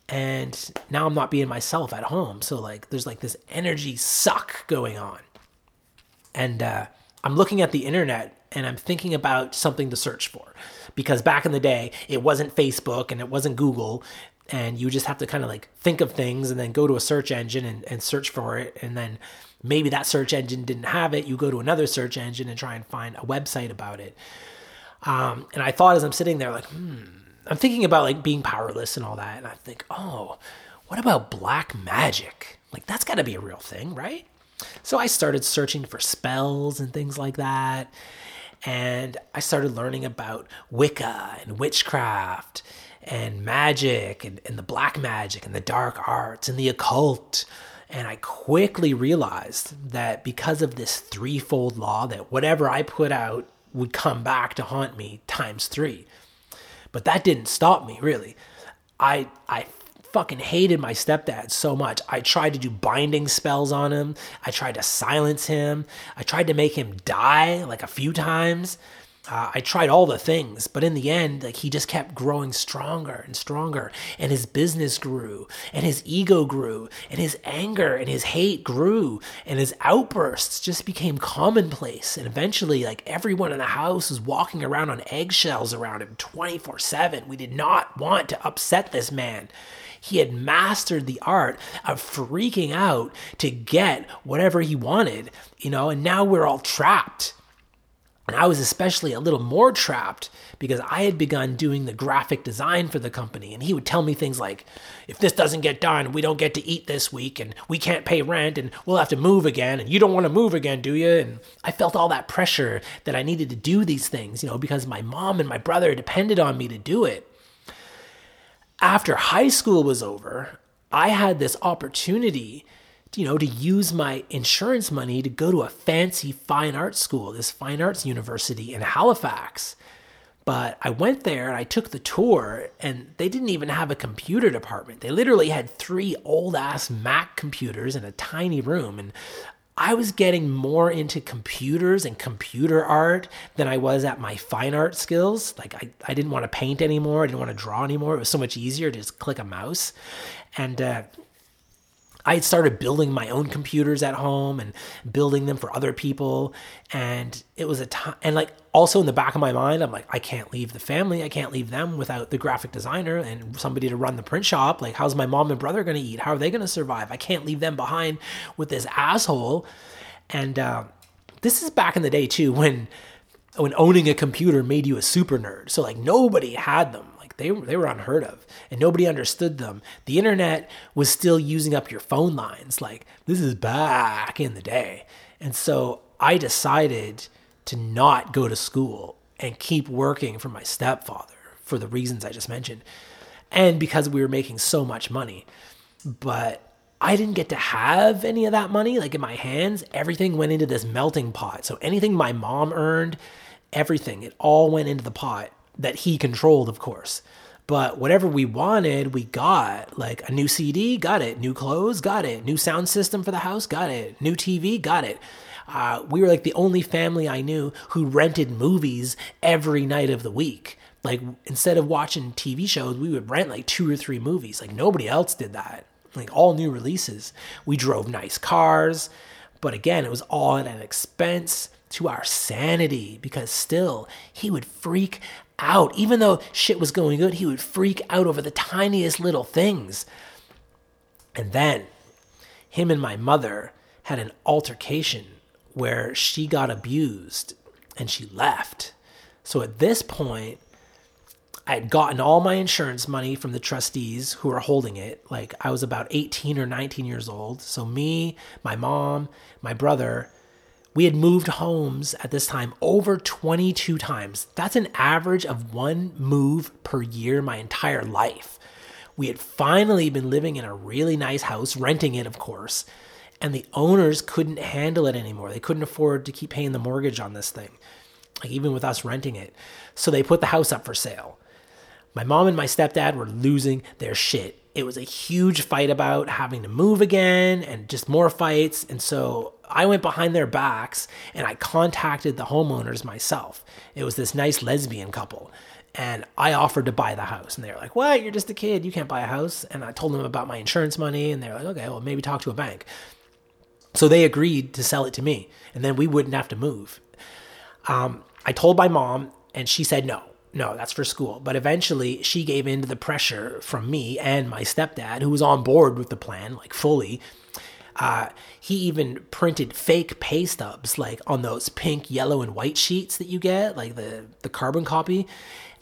And now I'm not being myself at home. So like, there's like this energy suck going on. And, uh, I'm looking at the internet and I'm thinking about something to search for because back in the day, it wasn't Facebook and it wasn't Google and you just have to kind of like think of things and then go to a search engine and, and search for it and then maybe that search engine didn't have it you go to another search engine and try and find a website about it um, and i thought as i'm sitting there like hmm i'm thinking about like being powerless and all that. And i think oh what about black magic? Like that's got to be a real thing right? So i started searching for spells and things like that. And i started learning about wicca and witchcraft and magic and, and the black magic and the dark arts and the occult. And I quickly realized that because of this threefold law, that whatever I put out would come back to haunt me times three. But that didn't stop me, really. I, I fucking hated my stepdad so much. I tried to do binding spells on him. I tried to silence him. I tried to make him die like a few times. Uh, I tried all the things, but in the end, like he just kept growing stronger and stronger, and his business grew, and his ego grew, and his anger and his hate grew, and his outbursts just became commonplace. And eventually, like everyone in the house was walking around on eggshells around him 24 7. We did not want to upset this man. He had mastered the art of freaking out to get whatever he wanted, you know, and now we're all trapped and I was especially a little more trapped because I had begun doing the graphic design for the company. And he would tell me things like, if this doesn't get done, we don't get to eat this week, and we can't pay rent, and we'll have to move again. And you don't want to move again, do you? And I felt all that pressure that I needed to do these things, you know, because my mom and my brother depended on me to do it. After high school was over, I had this opportunity you know, to use my insurance money to go to a fancy fine arts school, this fine arts university in Halifax. But I went there and I took the tour, and they didn't even have a computer department. They literally had three old ass Mac computers in a tiny room. And I was getting more into computers and computer art than I was at my fine art skills. Like, I, I didn't want to paint anymore. I didn't want to draw anymore. It was so much easier to just click a mouse. And uh, I had started building my own computers at home and building them for other people. And it was a time, and like also in the back of my mind, I'm like, I can't leave the family. I can't leave them without the graphic designer and somebody to run the print shop. Like, how's my mom and brother going to eat? How are they going to survive? I can't leave them behind with this asshole. And uh, this is back in the day too, when when owning a computer made you a super nerd. So like nobody had them they, they were unheard of and nobody understood them. The internet was still using up your phone lines. Like, this is back in the day. And so I decided to not go to school and keep working for my stepfather for the reasons I just mentioned. And because we were making so much money. But I didn't get to have any of that money like in my hands. Everything went into this melting pot. So anything my mom earned, everything, it all went into the pot that he controlled, of course. But whatever we wanted, we got. Like a new CD, got it. New clothes, got it. New sound system for the house, got it. New TV, got it. Uh, we were like the only family I knew who rented movies every night of the week. Like instead of watching TV shows, we would rent like two or three movies. Like nobody else did that. Like all new releases. We drove nice cars, but again, it was all at an expense to our sanity because still he would freak out. Even though shit was going good, he would freak out over the tiniest little things. And then him and my mother had an altercation where she got abused and she left. So at this point, I had gotten all my insurance money from the trustees who were holding it. Like I was about 18 or 19 years old. So me, my mom, my brother, we had moved homes at this time over 22 times. That's an average of one move per year my entire life. We had finally been living in a really nice house, renting it, of course, and the owners couldn't handle it anymore. They couldn't afford to keep paying the mortgage on this thing, like even with us renting it. So they put the house up for sale. My mom and my stepdad were losing their shit. It was a huge fight about having to move again and just more fights. And so I went behind their backs and I contacted the homeowners myself. It was this nice lesbian couple. And I offered to buy the house. And they were like, What? You're just a kid. You can't buy a house. And I told them about my insurance money. And they're like, Okay, well, maybe talk to a bank. So they agreed to sell it to me. And then we wouldn't have to move. Um, I told my mom, and she said no no, that's for school. But eventually she gave in to the pressure from me and my stepdad, who was on board with the plan, like fully. Uh, he even printed fake pay stubs, like on those pink, yellow, and white sheets that you get, like the, the carbon copy.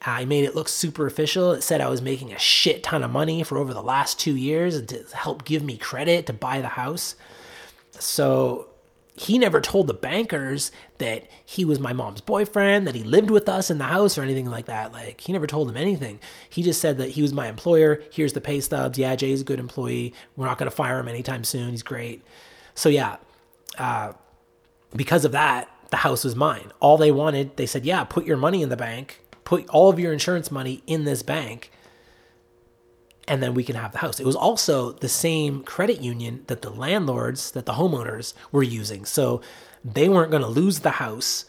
I made it look super official. It said I was making a shit ton of money for over the last two years and to help give me credit to buy the house. So he never told the bankers that he was my mom's boyfriend, that he lived with us in the house or anything like that. Like, he never told them anything. He just said that he was my employer. Here's the pay stubs. Yeah, Jay's a good employee. We're not going to fire him anytime soon. He's great. So, yeah, uh, because of that, the house was mine. All they wanted, they said, yeah, put your money in the bank, put all of your insurance money in this bank and then we can have the house. It was also the same credit union that the landlords, that the homeowners were using. So they weren't going to lose the house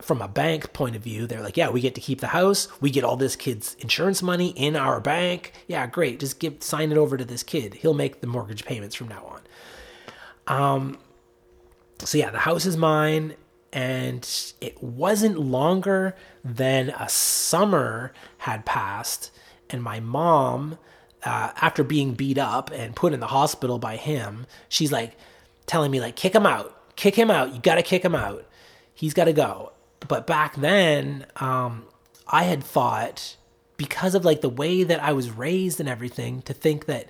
from a bank point of view. They're like, yeah, we get to keep the house. We get all this kid's insurance money in our bank. Yeah, great. Just give sign it over to this kid. He'll make the mortgage payments from now on. Um so yeah, the house is mine and it wasn't longer than a summer had passed and my mom uh, after being beat up and put in the hospital by him, she's like telling me like, kick him out, kick him out. You got to kick him out. He's got to go. But back then, um, I had thought because of like the way that I was raised and everything to think that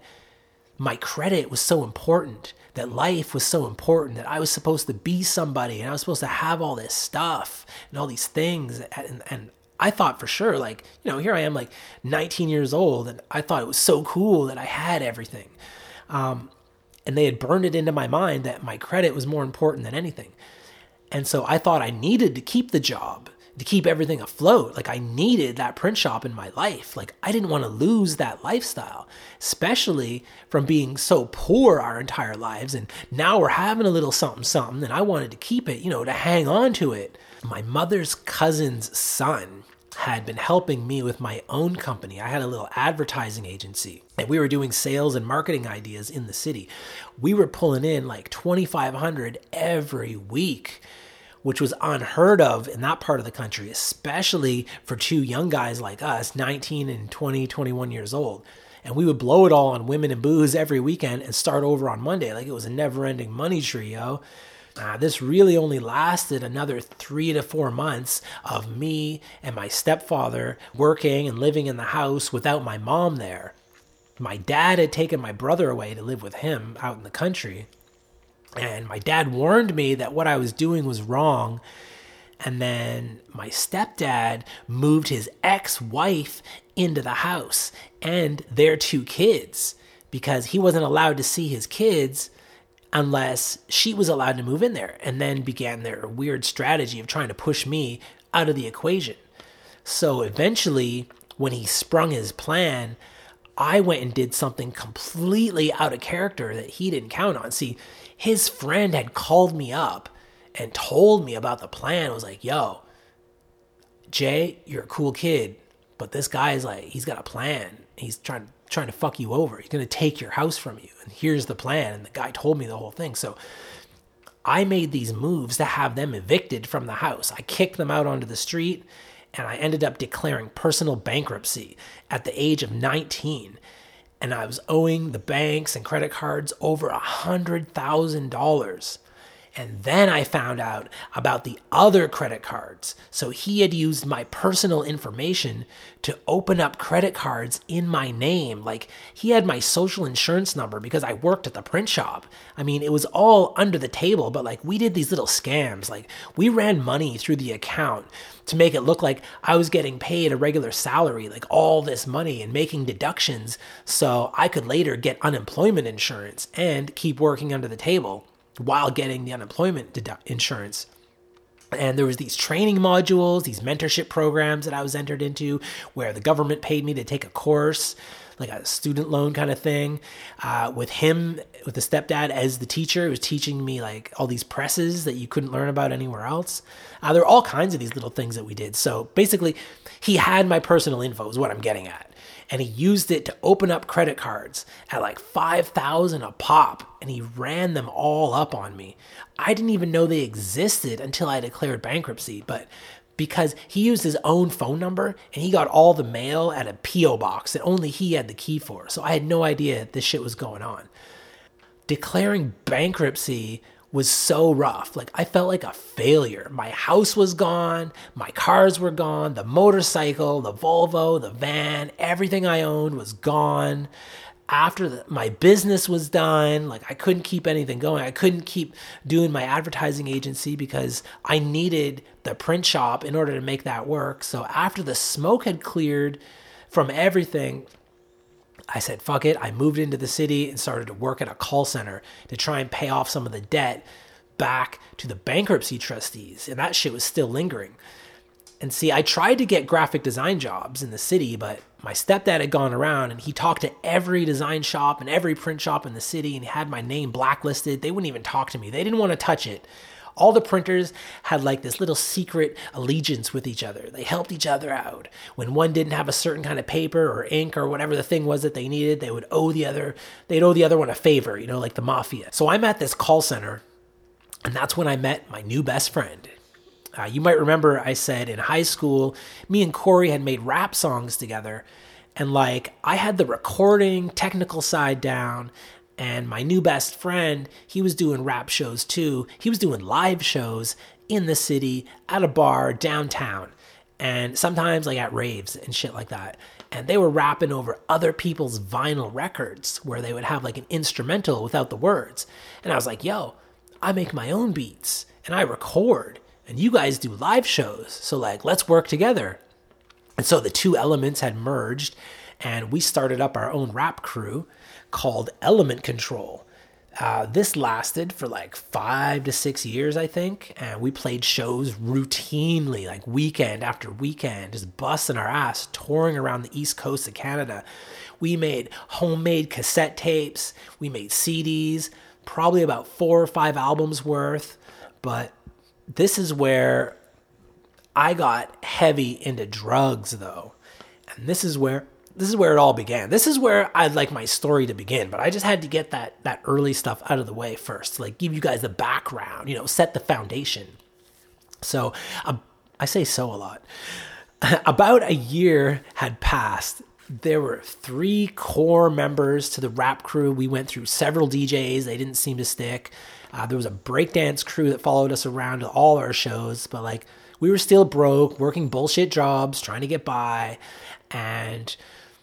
my credit was so important, that life was so important, that I was supposed to be somebody and I was supposed to have all this stuff and all these things. And, and I thought for sure, like, you know, here I am, like 19 years old, and I thought it was so cool that I had everything. Um, And they had burned it into my mind that my credit was more important than anything. And so I thought I needed to keep the job to keep everything afloat. Like I needed that print shop in my life. Like I didn't want to lose that lifestyle, especially from being so poor our entire lives. And now we're having a little something, something, and I wanted to keep it, you know, to hang on to it. My mother's cousin's son had been helping me with my own company. I had a little advertising agency and we were doing sales and marketing ideas in the city. We were pulling in like 2500 every week which was unheard of in that part of the country, especially for two young guys like us, 19 and 20, 21 years old. And we would blow it all on women and booze every weekend and start over on Monday. Like it was a never ending money tree, yo. Uh, this really only lasted another three to four months of me and my stepfather working and living in the house without my mom there. My dad had taken my brother away to live with him out in the country. And my dad warned me that what I was doing was wrong. And then my stepdad moved his ex wife into the house and their two kids because he wasn't allowed to see his kids unless she was allowed to move in there. And then began their weird strategy of trying to push me out of the equation. So eventually, when he sprung his plan, I went and did something completely out of character that he didn't count on. See, his friend had called me up and told me about the plan. I was like, yo, Jay, you're a cool kid, but this guy is like, he's got a plan. He's trying trying to fuck you over. He's gonna take your house from you. And here's the plan. And the guy told me the whole thing. So I made these moves to have them evicted from the house. I kicked them out onto the street and I ended up declaring personal bankruptcy at the age of 19 and I was owing the banks and credit cards over a hundred thousand dollars. And then I found out about the other credit cards. So he had used my personal information to open up credit cards in my name. Like he had my social insurance number because I worked at the print shop. I mean, it was all under the table, but like we did these little scams. Like we ran money through the account to make it look like I was getting paid a regular salary, like all this money and making deductions so I could later get unemployment insurance and keep working under the table while getting the unemployment insurance. And there was these training modules these mentorship programs that i was entered into where the government paid me to take a course like a student loan kind of thing uh, with him with the stepdad as the teacher he was teaching me like all these presses that you couldn't learn about anywhere else. Uh, there were all kinds of these little things that we did. So basically he had my personal info is what i'm getting at and he used it to open up credit cards at like 5000 a pop and he ran them all up on me. I didn't even know they existed until I declared bankruptcy, but because he used his own phone number and he got all the mail at a PO box that only he had the key for. So I had no idea this shit was going on. Declaring bankruptcy was so rough. Like I felt like a failure. My house was gone, my cars were gone, the motorcycle, the Volvo, the van, everything I owned was gone. After the, my business was done, like I couldn't keep anything going. I couldn't keep doing my advertising agency because I needed the print shop in order to make that work. So after the smoke had cleared from everything, I said, fuck it. I moved into the city and started to work at a call center to try and pay off some of the debt back to the bankruptcy trustees. And that shit was still lingering. And see, I tried to get graphic design jobs in the city, but my stepdad had gone around and he talked to every design shop and every print shop in the city and he had my name blacklisted. They wouldn't even talk to me, they didn't want to touch it all the printers had like this little secret allegiance with each other. They helped each other out. When one didn't have a certain kind of paper or ink or whatever the thing was that they needed, they would owe the other, they'd owe the other one a favor, you know, like the mafia. So I'm at this call center, and that's when I met my new best friend. Uh, you might remember I said in high school, me and Corey had made rap songs together. And like, I had the recording technical side down and my new best friend, he was doing rap shows too. He was doing live shows in the city, at a bar, downtown, and sometimes like at raves and shit like that. And they were rapping over other people's vinyl records where they would have like an instrumental without the words. And I was like, yo, I make my own beats and I record, and you guys do live shows. So, like, let's work together. And so the two elements had merged, and we started up our own rap crew called Element Control. Uh, this lasted for like five to six years, I think. And we played shows routinely, like weekend after weekend, just busting our ass, touring around the east coast of Canada. We made homemade cassette tapes, we made CDs, probably about four or five albums worth. But this is where I got heavy into drugs, though. And this is where this is where it all began. This is where I'd like my story to begin, but I just had to get that that early stuff out of the way first, like give you guys the background, you know, set the foundation. So I say so a lot. About a year had passed. There were three core members to the rap crew. We went through several DJs. They didn't seem to stick. Uh, there was a breakdance crew that followed us around to all our shows, but like we were still broke, working bullshit jobs, trying to get by, and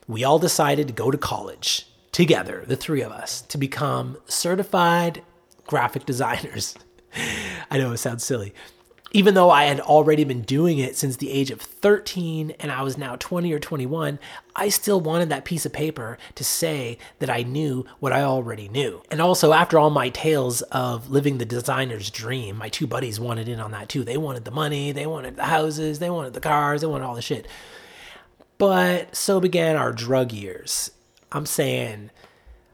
we all decided to go to college together, the three of us, to become certified graphic designers. I know it sounds silly. Even though I had already been doing it since the age of 13 and I was now 20 or 21, I still wanted that piece of paper to say that I knew what I already knew. And also, after all my tales of living the designer's dream, my two buddies wanted in on that too. They wanted the money, they wanted the houses, they wanted the cars, they wanted all the shit. But so began our drug years. I'm saying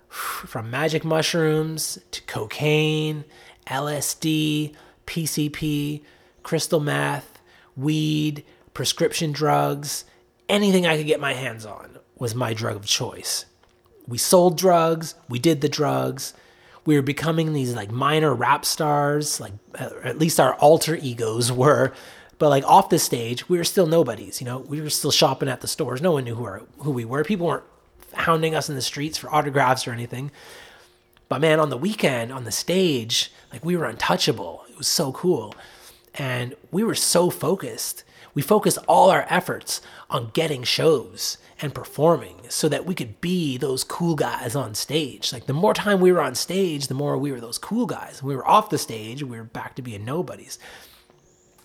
from magic mushrooms to cocaine, LSD, PCP, crystal meth, weed, prescription drugs, anything I could get my hands on was my drug of choice. We sold drugs, we did the drugs. We were becoming these like minor rap stars, like at least our alter egos were but like off the stage, we were still nobodies. You know, we were still shopping at the stores. No one knew who, our, who we were. People weren't hounding us in the streets for autographs or anything. But man, on the weekend, on the stage, like we were untouchable. It was so cool. And we were so focused. We focused all our efforts on getting shows and performing so that we could be those cool guys on stage. Like the more time we were on stage, the more we were those cool guys. When we were off the stage, we were back to being nobodies.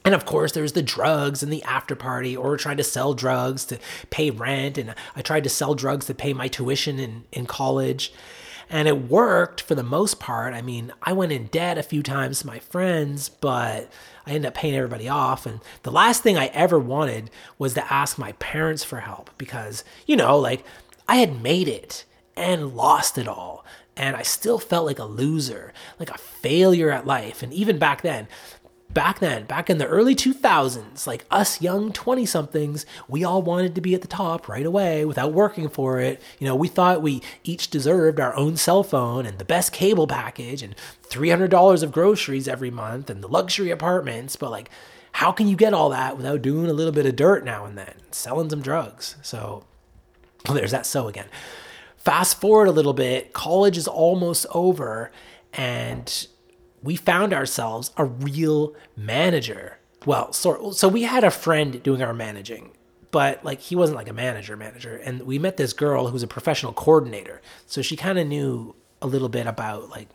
And of course, there's the drugs and the after party, or trying to sell drugs to pay rent. And I tried to sell drugs to pay my tuition in, in college. And it worked for the most part. I mean, I went in debt a few times to my friends, but I ended up paying everybody off. And the last thing I ever wanted was to ask my parents for help because, you know, like I had made it and lost it all. And I still felt like a loser, like a failure at life. And even back then, back then, back in the early 2000s, like us young 20 somethings, we all wanted to be at the top right away without working for it. You know, we thought we each deserved our own cell phone and the best cable package and $300 of groceries every month and the luxury apartments. But like, how can you get all that without doing a little bit of dirt now and then, selling some drugs? So, well, there's that so again. Fast forward a little bit, college is almost over, and we found ourselves a real manager. Well, so, so we had a friend doing our managing, but like he wasn't like a manager manager. And we met this girl who's a professional coordinator. So she kind of knew a little bit about like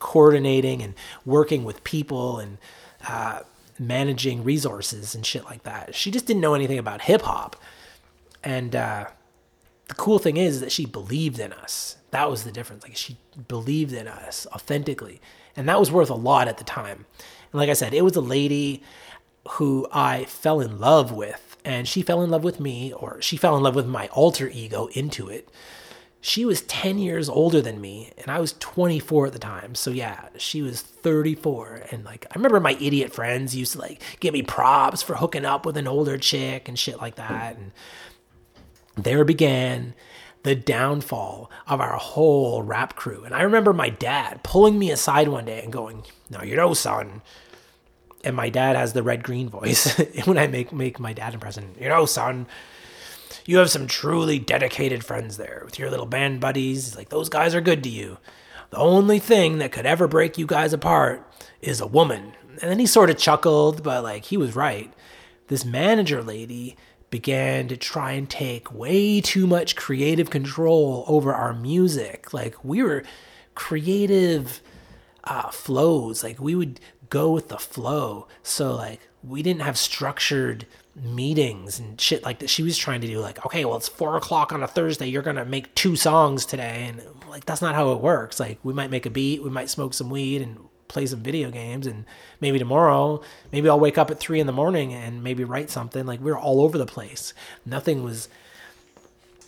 coordinating and working with people and uh, managing resources and shit like that. She just didn't know anything about hip hop. And uh, the cool thing is that she believed in us. That was the difference. Like she believed in us authentically. And that was worth a lot at the time. And like I said, it was a lady who I fell in love with. And she fell in love with me, or she fell in love with my alter ego into it. She was 10 years older than me, and I was 24 at the time. So yeah, she was 34. And like, I remember my idiot friends used to like give me props for hooking up with an older chick and shit like that. And there began the downfall of our whole rap crew. And I remember my dad pulling me aside one day and going, "No, you know, son." And my dad has the red green voice when I make make my dad impression. You know, son, you have some truly dedicated friends there with your little band buddies. Like those guys are good to you. The only thing that could ever break you guys apart is a woman. And then he sort of chuckled, but like he was right. This manager lady began to try and take way too much creative control over our music. Like we were creative uh, flows. Like we would go with the flow. So like we didn't have structured meetings and shit like that. She was trying to do like, okay, well, it's four o'clock on a Thursday. You're to make two songs today. And like, that's not how it works. Like, we might make a beat, we might smoke some weed and play some video games. And maybe tomorrow, maybe I'll wake up at three in the morning and maybe write something. Like, we are all over the place. Nothing was,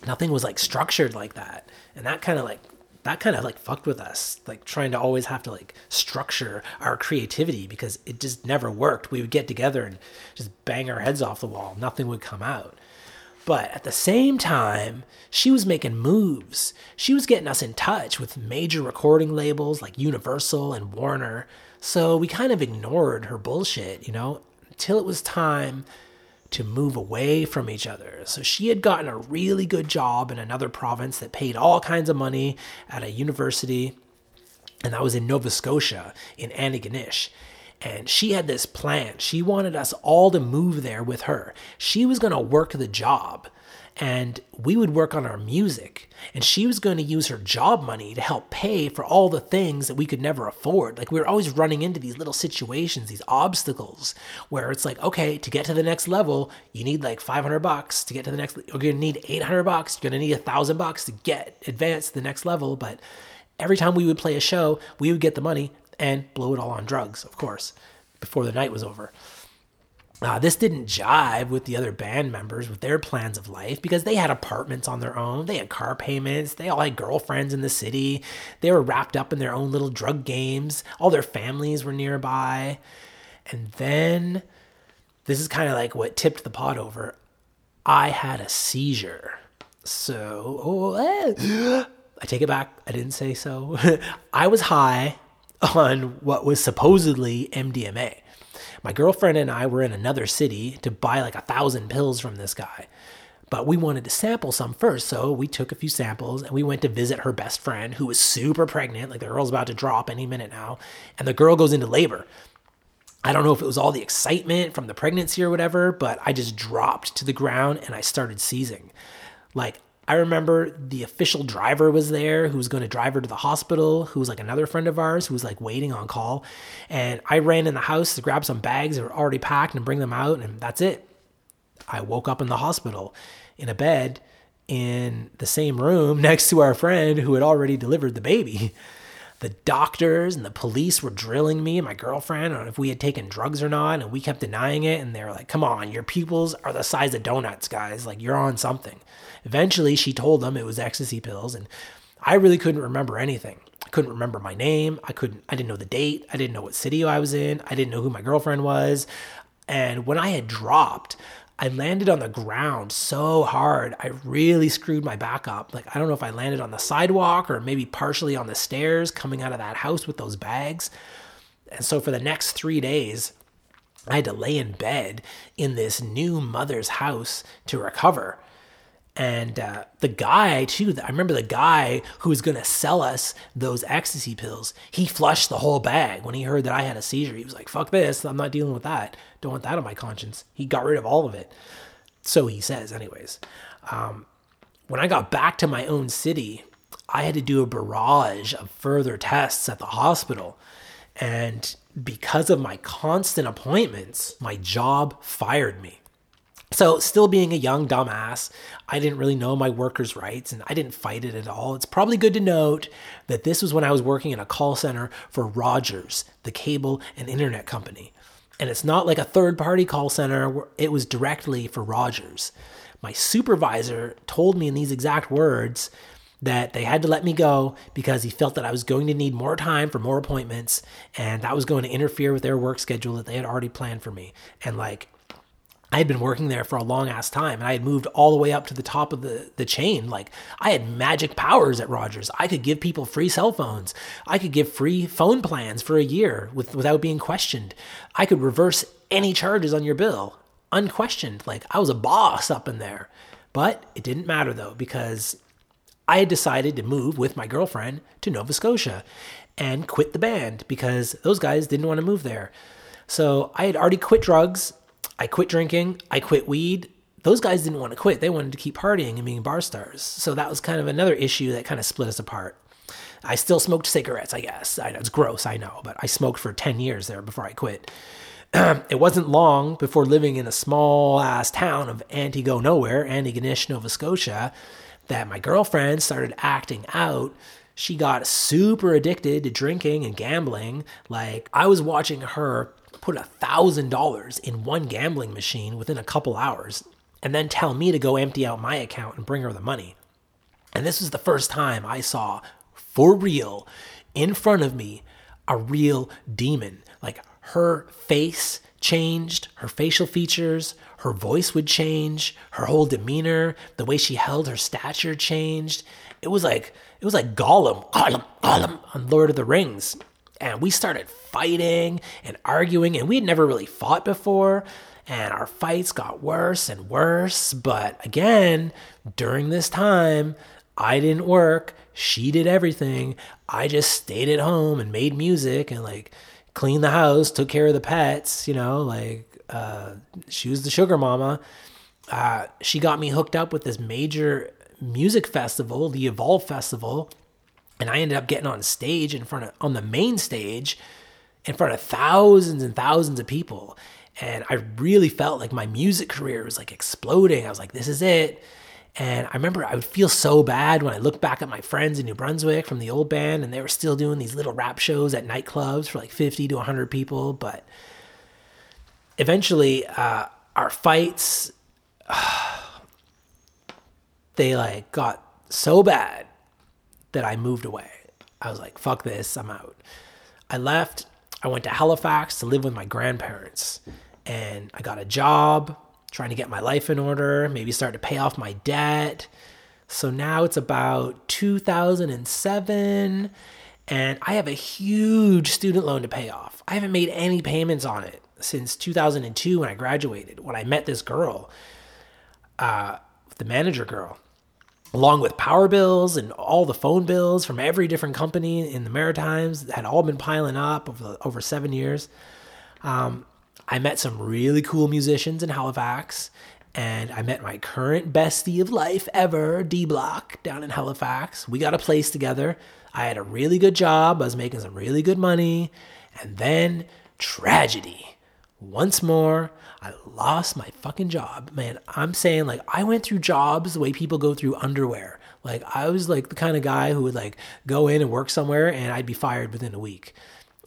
nothing was like structured like that. And that kind of like that kind of like fucked with us like trying to always have to like structure our creativity because it just never worked we would get together and just bang our heads off the wall nothing would come out but at the same time she was making moves she was getting us in touch with major recording labels like universal and warner so we kind of ignored her bullshit you know until it was time to move away from each other. So she had gotten a really good job in another province that paid all kinds of money at a university, and that was in Nova Scotia, in Antigonish. And she had this plan. She wanted us all to move there with her. She was going to work the job and we would work on our music and she was going to use her job money to help pay for all the things that we could never afford. Like we were always running into these little situations these obstacles where it's like okay to get to the next level you need like 500 bucks. To get to the next you're going to need 800 bucks. You're going to need a thousand bucks to get advanced to the next level. But every time we would play a show we would get the money and blow it all on drugs of course before the night was over uh, this didn't jive with the other band members with their plans of life because they had apartments on their own. They had car payments. They all had girlfriends in the city. They were wrapped up in their own little drug games. All their families were nearby. And then this is kind of like what tipped the pot over. I had a seizure. So, oh, eh. I take it back. I didn't say so. I was high on what was supposedly MDMA. My girlfriend and I were in another city to buy like a thousand pills from this guy. But we wanted to sample some first, so we took a few samples and we went to visit her best friend who was super pregnant. Like the girl's about to drop any minute now, and the girl goes into labor. I don't know if it was all the excitement from the pregnancy or whatever, but I just dropped to the ground and I started seizing. Like I remember the official driver was there who was going to drive her to the hospital, who was like another friend of ours who was like waiting on call. And I ran in the house to grab some bags that were already packed and bring them out, and that's it. I woke up in the hospital in a bed in the same room next to our friend who had already delivered the baby. The doctors and the police were drilling me and my girlfriend on if we had taken drugs or not, and we kept denying it. And they were like, come on, your pupils are the size of donuts, guys. Like, you're on something. Eventually, she told them it was ecstasy pills, and I really couldn't remember anything. I couldn't remember my name. I couldn't. I didn't know the date. I didn't know what city I was in. I didn't know who my girlfriend was. And when I had dropped, I landed on the ground so hard, I really screwed my back up. Like, I don't know if I landed on the sidewalk or maybe partially on the stairs coming out of that house with those bags. And so, for the next three days, I had to lay in bed in this new mother's house to recover. And uh, the guy, too, I remember the guy who was going to sell us those ecstasy pills, he flushed the whole bag when he heard that I had a seizure. He was like, fuck this, I'm not dealing with that. Don't want that on my conscience. He got rid of all of it. So he says, anyways. Um, when I got back to my own city, I had to do a barrage of further tests at the hospital. And because of my constant appointments, my job fired me. So, still being a young dumbass, I didn't really know my workers' rights and I didn't fight it at all. It's probably good to note that this was when I was working in a call center for Rogers, the cable and internet company. And it's not like a third party call center, it was directly for Rogers. My supervisor told me in these exact words that they had to let me go because he felt that I was going to need more time for more appointments and that was going to interfere with their work schedule that they had already planned for me. And like, I had been working there for a long ass time and I had moved all the way up to the top of the, the chain. Like I had magic powers at Rogers. I could give people free cell phones. I could give free phone plans for a year with, without being questioned. I could reverse any charges on your bill unquestioned. Like I was a boss up in there. But it didn't matter though, because I had decided to move with my girlfriend to Nova Scotia and quit the band because those guys didn't want to move there. So I had already quit drugs I quit drinking, I quit weed. Those guys didn't want to quit. They wanted to keep partying and being bar stars. So that was kind of another issue that kind of split us apart. I still smoked cigarettes, I guess. I know it's gross, I know, but I smoked for 10 years there before I quit. it wasn't long before living in a small ass town of Antigua Nowhere, Antigonish, Nova Scotia, that my girlfriend started acting out. She got super addicted to drinking and gambling. Like, I was watching her put a thousand dollars in one gambling machine within a couple hours and then tell me to go empty out my account and bring her the money. And this was the first time I saw for real in front of me a real demon. Like her face changed, her facial features, her voice would change, her whole demeanor, the way she held her stature changed. It was like it was like Gollum, Gollum, Gollum on Lord of the Rings. And we started fighting and arguing, and we had never really fought before. And our fights got worse and worse. But again, during this time, I didn't work. She did everything. I just stayed at home and made music and like cleaned the house, took care of the pets, you know, like uh, she was the sugar mama. Uh, she got me hooked up with this major music festival, the Evolve Festival, and I ended up getting on stage in front of on the main stage in front of thousands and thousands of people. And I really felt like my music career was like exploding. I was like, this is it. And I remember I would feel so bad when I looked back at my friends in New Brunswick from the old band, and they were still doing these little rap shows at nightclubs for like 50 to 100 people. But eventually, uh, our fights, uh, they like got so bad that I moved away. I was like, fuck this, I'm out. I left. I went to Halifax to live with my grandparents, and I got a job trying to get my life in order, maybe start to pay off my debt. So now it's about 2007 and I have a huge student loan to pay off. I haven't made any payments on it since 2002 when I graduated, when I met this girl, uh, the manager girl, along with power bills and all the phone bills from every different company in the Maritimes that had all been piling up over, over seven years. Um, I met some really cool musicians in Halifax, and I met my current bestie of life ever, D Block, down in Halifax. We got a place together. I had a really good job, I was making some really good money, and then tragedy. Once more, I lost my fucking job. Man, I'm saying like I went through jobs the way people go through underwear. Like I was like the kind of guy who would like go in and work somewhere and I'd be fired within a week.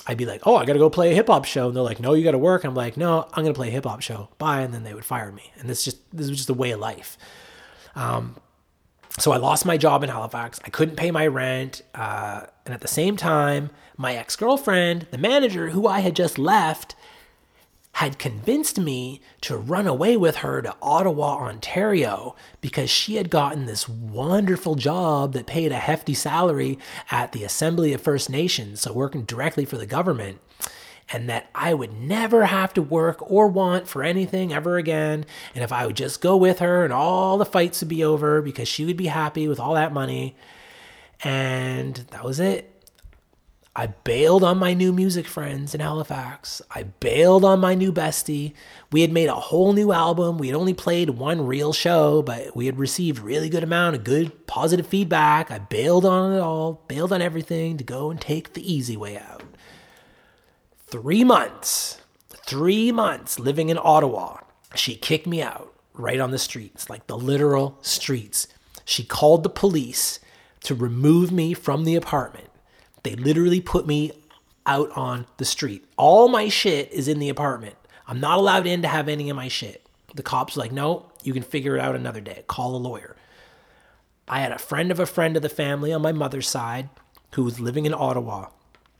I'd be like, oh, I got to go play a hip hop show. And they're like, no, you got to work. I'm like, no, I'm going to play a hip hop show. Bye. And then they would fire me. And this just, this was just a way of life. Um, so I lost my job in Halifax. I couldn't pay my rent. Uh, and at the same time, my ex girlfriend, the manager who I had just left, had convinced me to run away with her to Ottawa, Ontario, because she had gotten this wonderful job that paid a hefty salary at the Assembly of First Nations, so working directly for the government, and that I would never have to work or want for anything ever again. And if I would just go with her, and all the fights would be over because she would be happy with all that money. And that was it. I bailed on my new music friends in Halifax. I bailed on my new bestie. We had made a whole new album. We had only played one real show, but we had received really good amount of good positive feedback. I bailed on it all, bailed on everything to go and take the easy way out. 3 months. 3 months living in Ottawa. She kicked me out right on the streets, like the literal streets. She called the police to remove me from the apartment they literally put me out on the street. All my shit is in the apartment. I'm not allowed in to have any of my shit. The cops like, no, you can figure it out another day. Call a lawyer. I had a friend of a friend of the family on my mother's side who was living in Ottawa.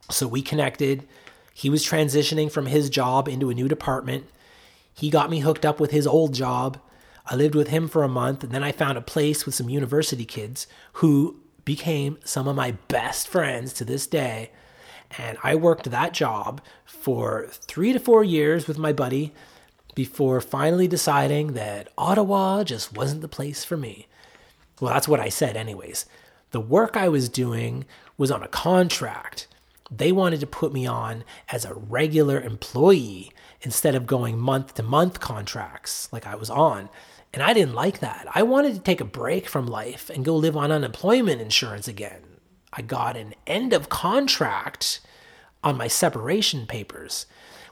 So we connected. He was transitioning from his job into a new department. He got me hooked up with his old job. I lived with him for a month, and then I found a place with some university kids who became some of my best friends to this day. And I worked that job for three to four years with my buddy before finally deciding that Ottawa just wasn't the place for me. Well, that's what I said, anyways. The work I was doing was on a contract. They wanted to put me on as a regular employee instead of going month to month contracts like I was on. And I didn't like that. I wanted to take a break from life and go live on unemployment insurance again. I got an end of contract on my separation papers,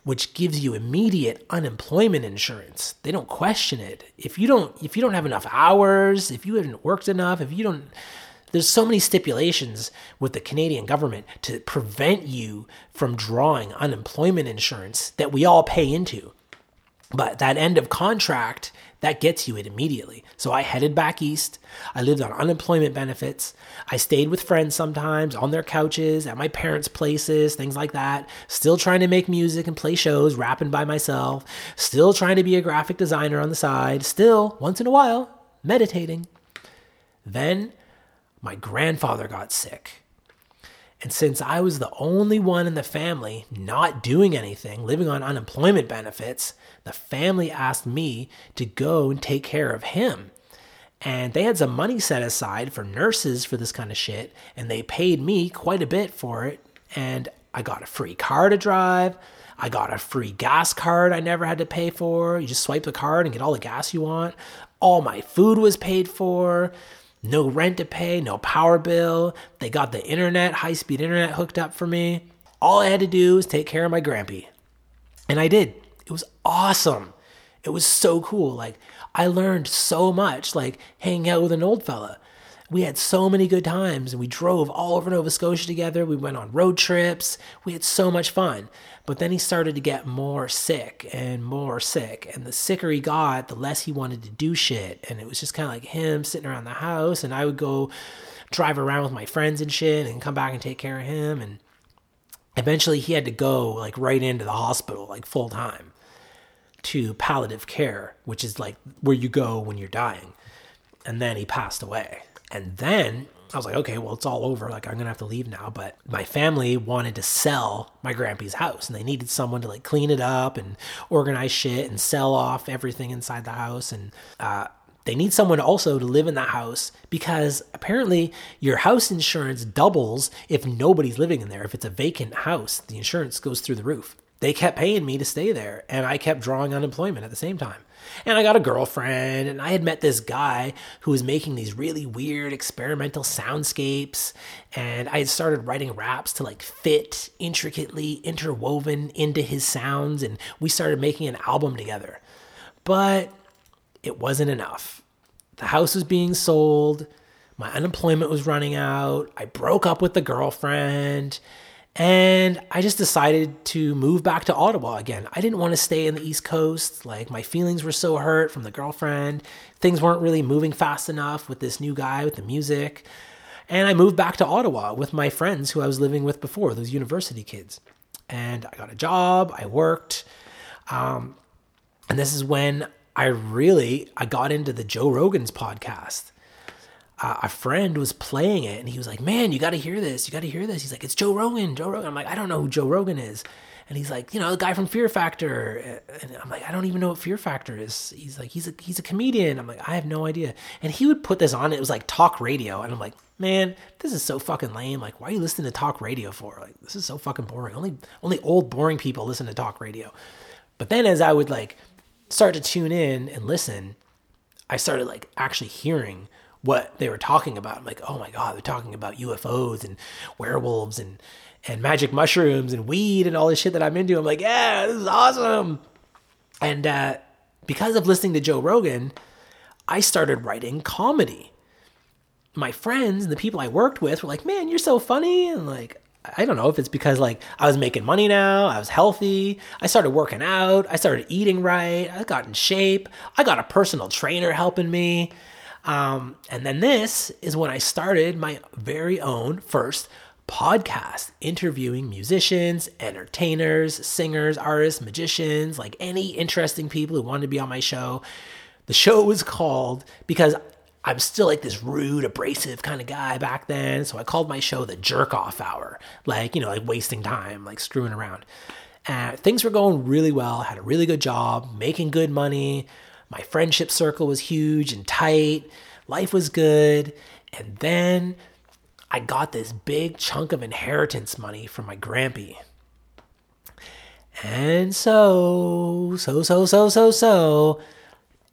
which gives you immediate unemployment insurance. They don't question it. If you don't if you don't have enough hours, if you haven't worked enough, if you don't there's so many stipulations with the Canadian government to prevent you from drawing unemployment insurance that we all pay into. But that end of contract, that gets you it immediately. So I headed back east. I lived on unemployment benefits. I stayed with friends sometimes on their couches, at my parents' places, things like that. Still trying to make music and play shows, rapping by myself. Still trying to be a graphic designer on the side. Still, once in a while, meditating. Then my grandfather got sick. And since I was the only one in the family not doing anything, living on unemployment benefits, the family asked me to go and take care of him. And they had some money set aside for nurses for this kind of shit, and they paid me quite a bit for it. And I got a free car to drive. I got a free gas card I never had to pay for. You just swipe the card and get all the gas you want. All my food was paid for no rent to pay, no power bill. They got the internet, high speed internet hooked up for me. All I had to do was take care of my grampy. And I did. It was awesome. It was so cool. Like, I learned so much, like hanging out with an old fella. We had so many good times and we drove all over Nova Scotia together. We went on road trips. We had so much fun. But then he started to get more sick and more sick. And the sicker he got, the less he wanted to do shit. And it was just kind of like him sitting around the house. And I would go drive around with my friends and shit and come back and take care of him. And eventually he had to go like right into the hospital, like full time to palliative care, which is like where you go when you're dying. And then he passed away. And then I was like, okay, well, it's all over. Like, I'm gonna have to leave now. But my family wanted to sell my grandpa's house, and they needed someone to like clean it up and organize shit and sell off everything inside the house. And uh, they need someone also to live in the house because apparently your house insurance doubles if nobody's living in there. If it's a vacant house, the insurance goes through the roof. They kept paying me to stay there, and I kept drawing unemployment at the same time. And I got a girlfriend, and I had met this guy who was making these really weird experimental soundscapes. And I had started writing raps to like fit intricately interwoven into his sounds, and we started making an album together. But it wasn't enough. The house was being sold, my unemployment was running out, I broke up with the girlfriend. And I just decided to move back to Ottawa again. I didn't want to stay in the East Coast. Like, my feelings were so hurt from the girlfriend. Things weren't really moving fast enough with this new guy with the music. And I moved back to Ottawa with my friends who I was living with before, those university kids. And I got a job, I worked. Um, and this is when I really I got into the Joe Rogan's podcast uh, a friend was playing it and he was like, "Man, you got to hear this. You got to hear this." He's like, "It's Joe Rogan. Joe Rogan." I'm like, "I don't know who Joe Rogan is." And he's like, "You know, the guy from Fear Factor." And I'm like, "I don't even know what Fear Factor is." He's like, "He's a he's a comedian." I'm like, "I have no idea." And he would put this on. It was like talk radio, and I'm like, "Man, this is so fucking lame. Like, why are you listening to talk radio for? Like, this is so fucking boring. Only only old boring people listen to talk radio." But then as I would like start to tune in and listen, I started like actually hearing what they were talking about. I'm like, oh my god, they're talking about UFOs and werewolves and and magic mushrooms and weed and all this shit that I'm into. I'm like, yeah, this is awesome. And uh, because of listening to Joe Rogan, I started writing comedy. My friends and the people I worked with were like, man, you're so funny. And like, I don't know if it's because like I was making money now, I was healthy, I started working out, I started eating right, I got in shape, I got a personal trainer helping me. Um, and then this is when I started my very own first podcast, interviewing musicians, entertainers, singers, artists, magicians, like any interesting people who wanted to be on my show. The show was called because I'm still like this rude, abrasive kind of guy back then. So I called my show the jerk off hour, like, you know, like wasting time, like screwing around. And things were going really well. Had a really good job, making good money, my friendship circle was huge and tight. Life was good. And then I got this big chunk of inheritance money from my grampy. And so, so, so, so, so, so,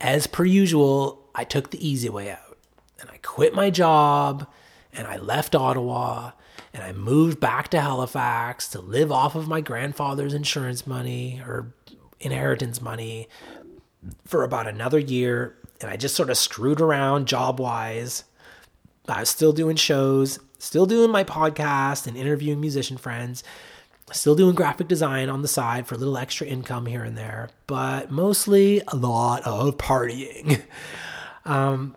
as per usual, I took the easy way out. And I quit my job and I left Ottawa and I moved back to Halifax to live off of my grandfather's insurance money or inheritance money for about another year. And I just sort of screwed around job wise. I was still doing shows, still doing my podcast and interviewing musician friends, still doing graphic design on the side for a little extra income here and there, but mostly a lot of partying. Um,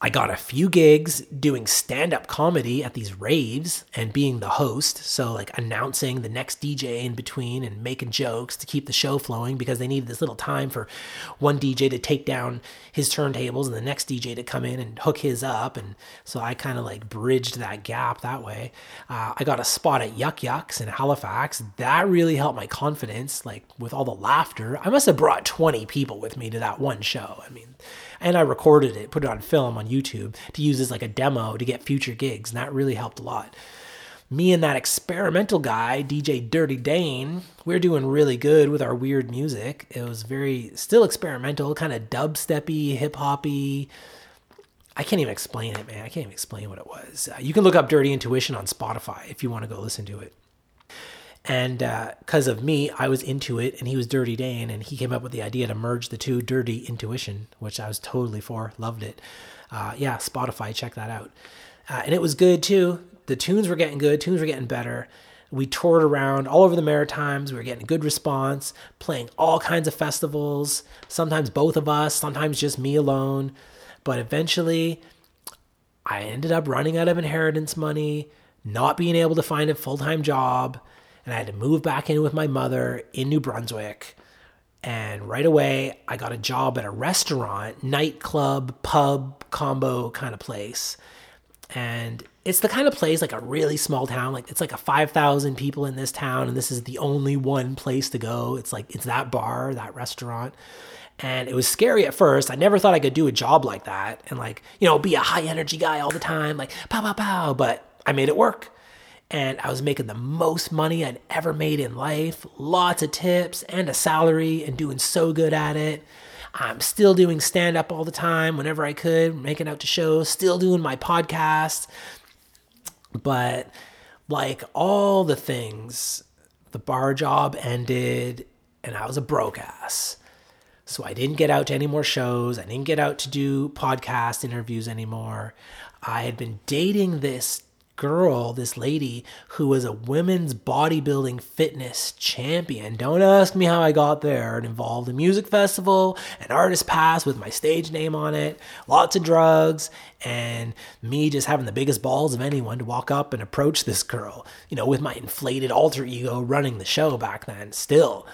I got a few gigs doing stand up comedy at these raves and being the host. So, like, announcing the next DJ in between and making jokes to keep the show flowing because they needed this little time for one DJ to take down his turntables and the next DJ to come in and hook his up. And so I kind of like bridged that gap that way. Uh, I got a spot at Yuk Yuk's in Halifax. That really helped my confidence, like, with all the laughter. I must have brought 20 people with me to that one show. I mean, and I recorded it, put it on film on YouTube to use as like a demo to get future gigs, and that really helped a lot. Me and that experimental guy, DJ Dirty Dane, we're doing really good with our weird music. It was very still experimental, kind of dubsteppy, hip hoppy. I can't even explain it, man. I can't even explain what it was. Uh, you can look up Dirty Intuition on Spotify if you want to go listen to it. And because uh, of me, I was into it, and he was Dirty Dane, and he came up with the idea to merge the two, Dirty Intuition, which I was totally for, loved it. Uh, yeah, Spotify, check that out. Uh, and it was good too. The tunes were getting good, tunes were getting better. We toured around all over the Maritimes. We were getting good response, playing all kinds of festivals, sometimes both of us, sometimes just me alone. But eventually, I ended up running out of inheritance money, not being able to find a full time job and I had to move back in with my mother in New Brunswick. And right away, I got a job at a restaurant, nightclub, pub combo kind of place. And it's the kind of place like a really small town, like it's like a 5,000 people in this town, and this is the only one place to go. It's like, it's that bar, that restaurant. And it was scary at first. I never thought I could do a job like that and like, you know, be a high energy guy all the time, like pow, pow, pow. But I made it work and I was making the most money I'd ever made in life, lots of tips and a salary, and doing so good at it. I'm still doing stand up all the time whenever I could, making out to shows, still doing my podcast. But like all the things, the bar job ended and I was a broke ass. So I didn't get out to any more shows. I didn't get out to do podcast interviews anymore. I had been dating this girl, this lady who was a women's bodybuilding fitness champion. Don't ask me how I got there. It involved a music festival, an artist pass with my stage name on it, lots of drugs, and me just having the biggest balls of anyone to walk up and approach this girl, you know, with my inflated alter ego running the show back then still.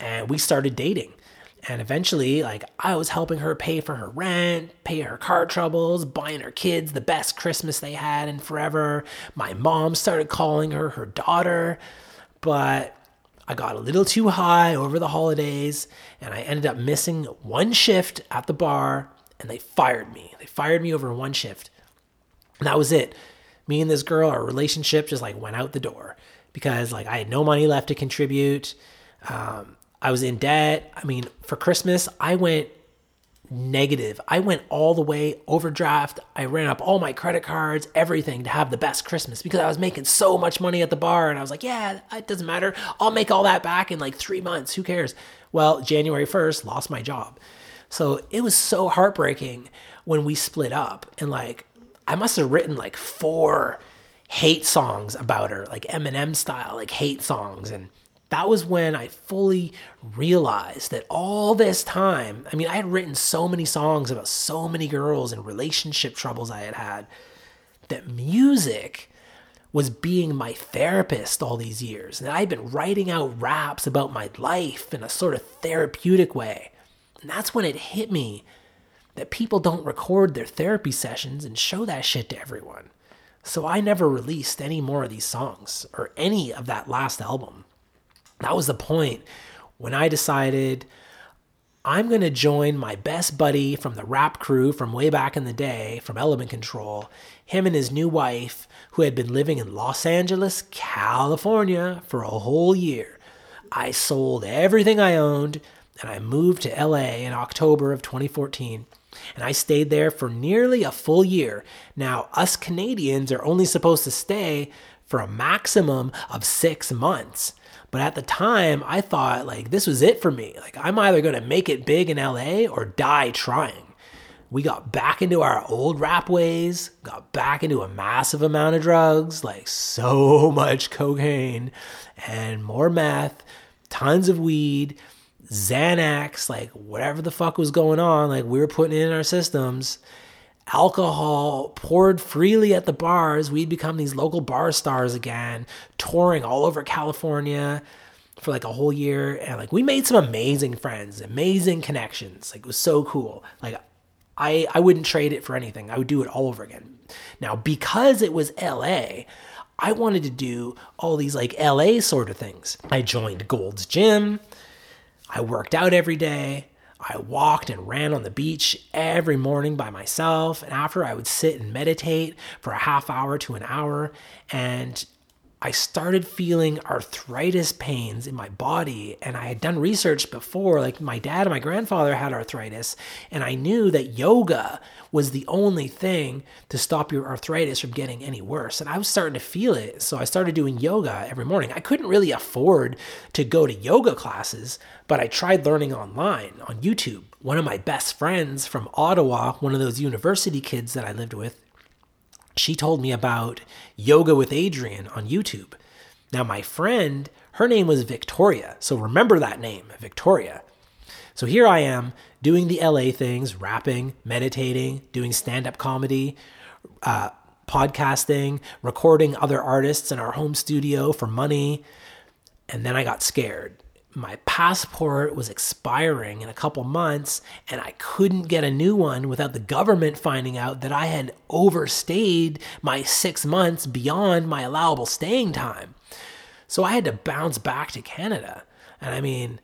And we started dating. And eventually, like, I was helping her pay for her rent, pay her car troubles, buying her kids the best Christmas they had in forever. My mom started calling her her daughter, but I got a little too high over the holidays and I ended up missing one shift at the bar and they fired me. They fired me over one shift. And that was it. Me and this girl, our relationship just like went out the door because like I had no money left to contribute. Um, I was in debt. I mean, for Christmas, I went negative. I went all the way overdraft. I ran up all my credit cards, everything to have the best Christmas because I was making so much money at the bar. And I was like, yeah, it doesn't matter. I'll make all that back in like three months. Who cares? Well, January 1st, lost my job. So it was so heartbreaking when we split up. And like, I must have written like four hate songs about her, like Eminem style, like hate songs. And that was when I fully realized that all this time, I mean, I had written so many songs about so many girls and relationship troubles I had had, that music was being my therapist all these years. And I'd been writing out raps about my life in a sort of therapeutic way. And that's when it hit me that people don't record their therapy sessions and show that shit to everyone. So I never released any more of these songs or any of that last album. That was the point when I decided I'm going to join my best buddy from the rap crew from way back in the day from Element Control, him and his new wife, who had been living in Los Angeles, California for a whole year. I sold everything I owned and I moved to LA in October of 2014. and I stayed there for nearly a full year. Now, us Canadians are only supposed to stay for a maximum of six months. But at the time, I thought like this was it for me. Like I'm either going to make it big in LA or die trying. We got back into our old rap ways, got back into a massive amount of drugs, like so much cocaine and more meth, tons of weed, Xanax, like whatever the fuck was going on, like we were putting in our systems alcohol poured freely at the bars. We'd become these local bar stars again, touring all over California for like a whole year. And like we made some amazing friends, amazing connections. Like it was so cool. Like I I wouldn't trade it for anything. I would do it all over again. Now, because it was LA, I wanted to do all these like LA sort of things. I joined Gold's Gym. I worked out every day. I walked and ran on the beach every morning by myself. And after, I would sit and meditate for a half hour to an hour. And I started feeling arthritis pains in my body. And I had done research before, like my dad and my grandfather had arthritis. And I knew that yoga was the only thing to stop your arthritis from getting any worse. And I was starting to feel it. So I started doing yoga every morning. I couldn't really afford to go to yoga classes, but I tried learning online on YouTube. One of my best friends from Ottawa, one of those university kids that I lived with, she told me about Yoga with Adriene on YouTube. Now, my friend, her name was Victoria. So remember that name, Victoria. So here I am doing the LA things, rapping, meditating, doing stand up comedy, uh, podcasting, recording other artists in our home studio for money. And then I got scared. My passport was expiring in a couple months, and I couldn't get a new one without the government finding out that I had overstayed my six months beyond my allowable staying time. So I had to bounce back to Canada. And I mean,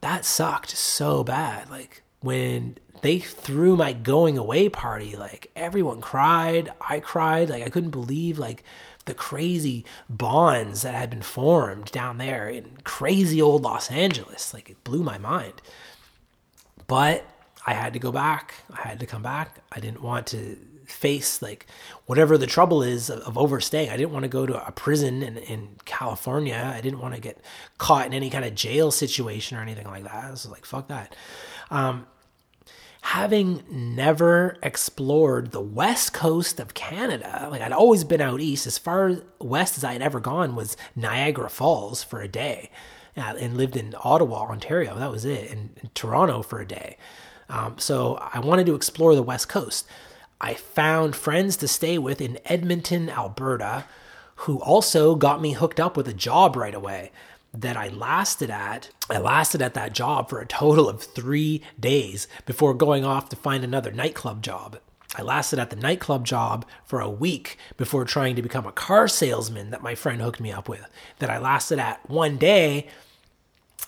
that sucked so bad. Like when they threw my going away party, like everyone cried. I cried. Like I couldn't believe like the crazy bonds that had been formed down there in crazy old Los Angeles. Like it blew my mind. But I had to go back. I had to come back. I didn't want to face like whatever the trouble is of, of overstaying. I didn't want to go to a prison in, in California. I didn't want to get caught in any kind of jail situation or anything like that. I was like, fuck that. Um, having never explored the west coast of Canada, like I'd always been out east, as far west as I had ever gone was Niagara Falls for a day. Uh, and lived in Ottawa, Ontario. That was it, and, and Toronto for a day. Um, so I wanted to explore the West Coast. I found friends to stay with in Edmonton, Alberta, who also got me hooked up with a job right away that I lasted at. I lasted at that job for a total of three days before going off to find another nightclub job. I lasted at the nightclub job for a week before trying to become a car salesman that my friend hooked me up with. That I lasted at one day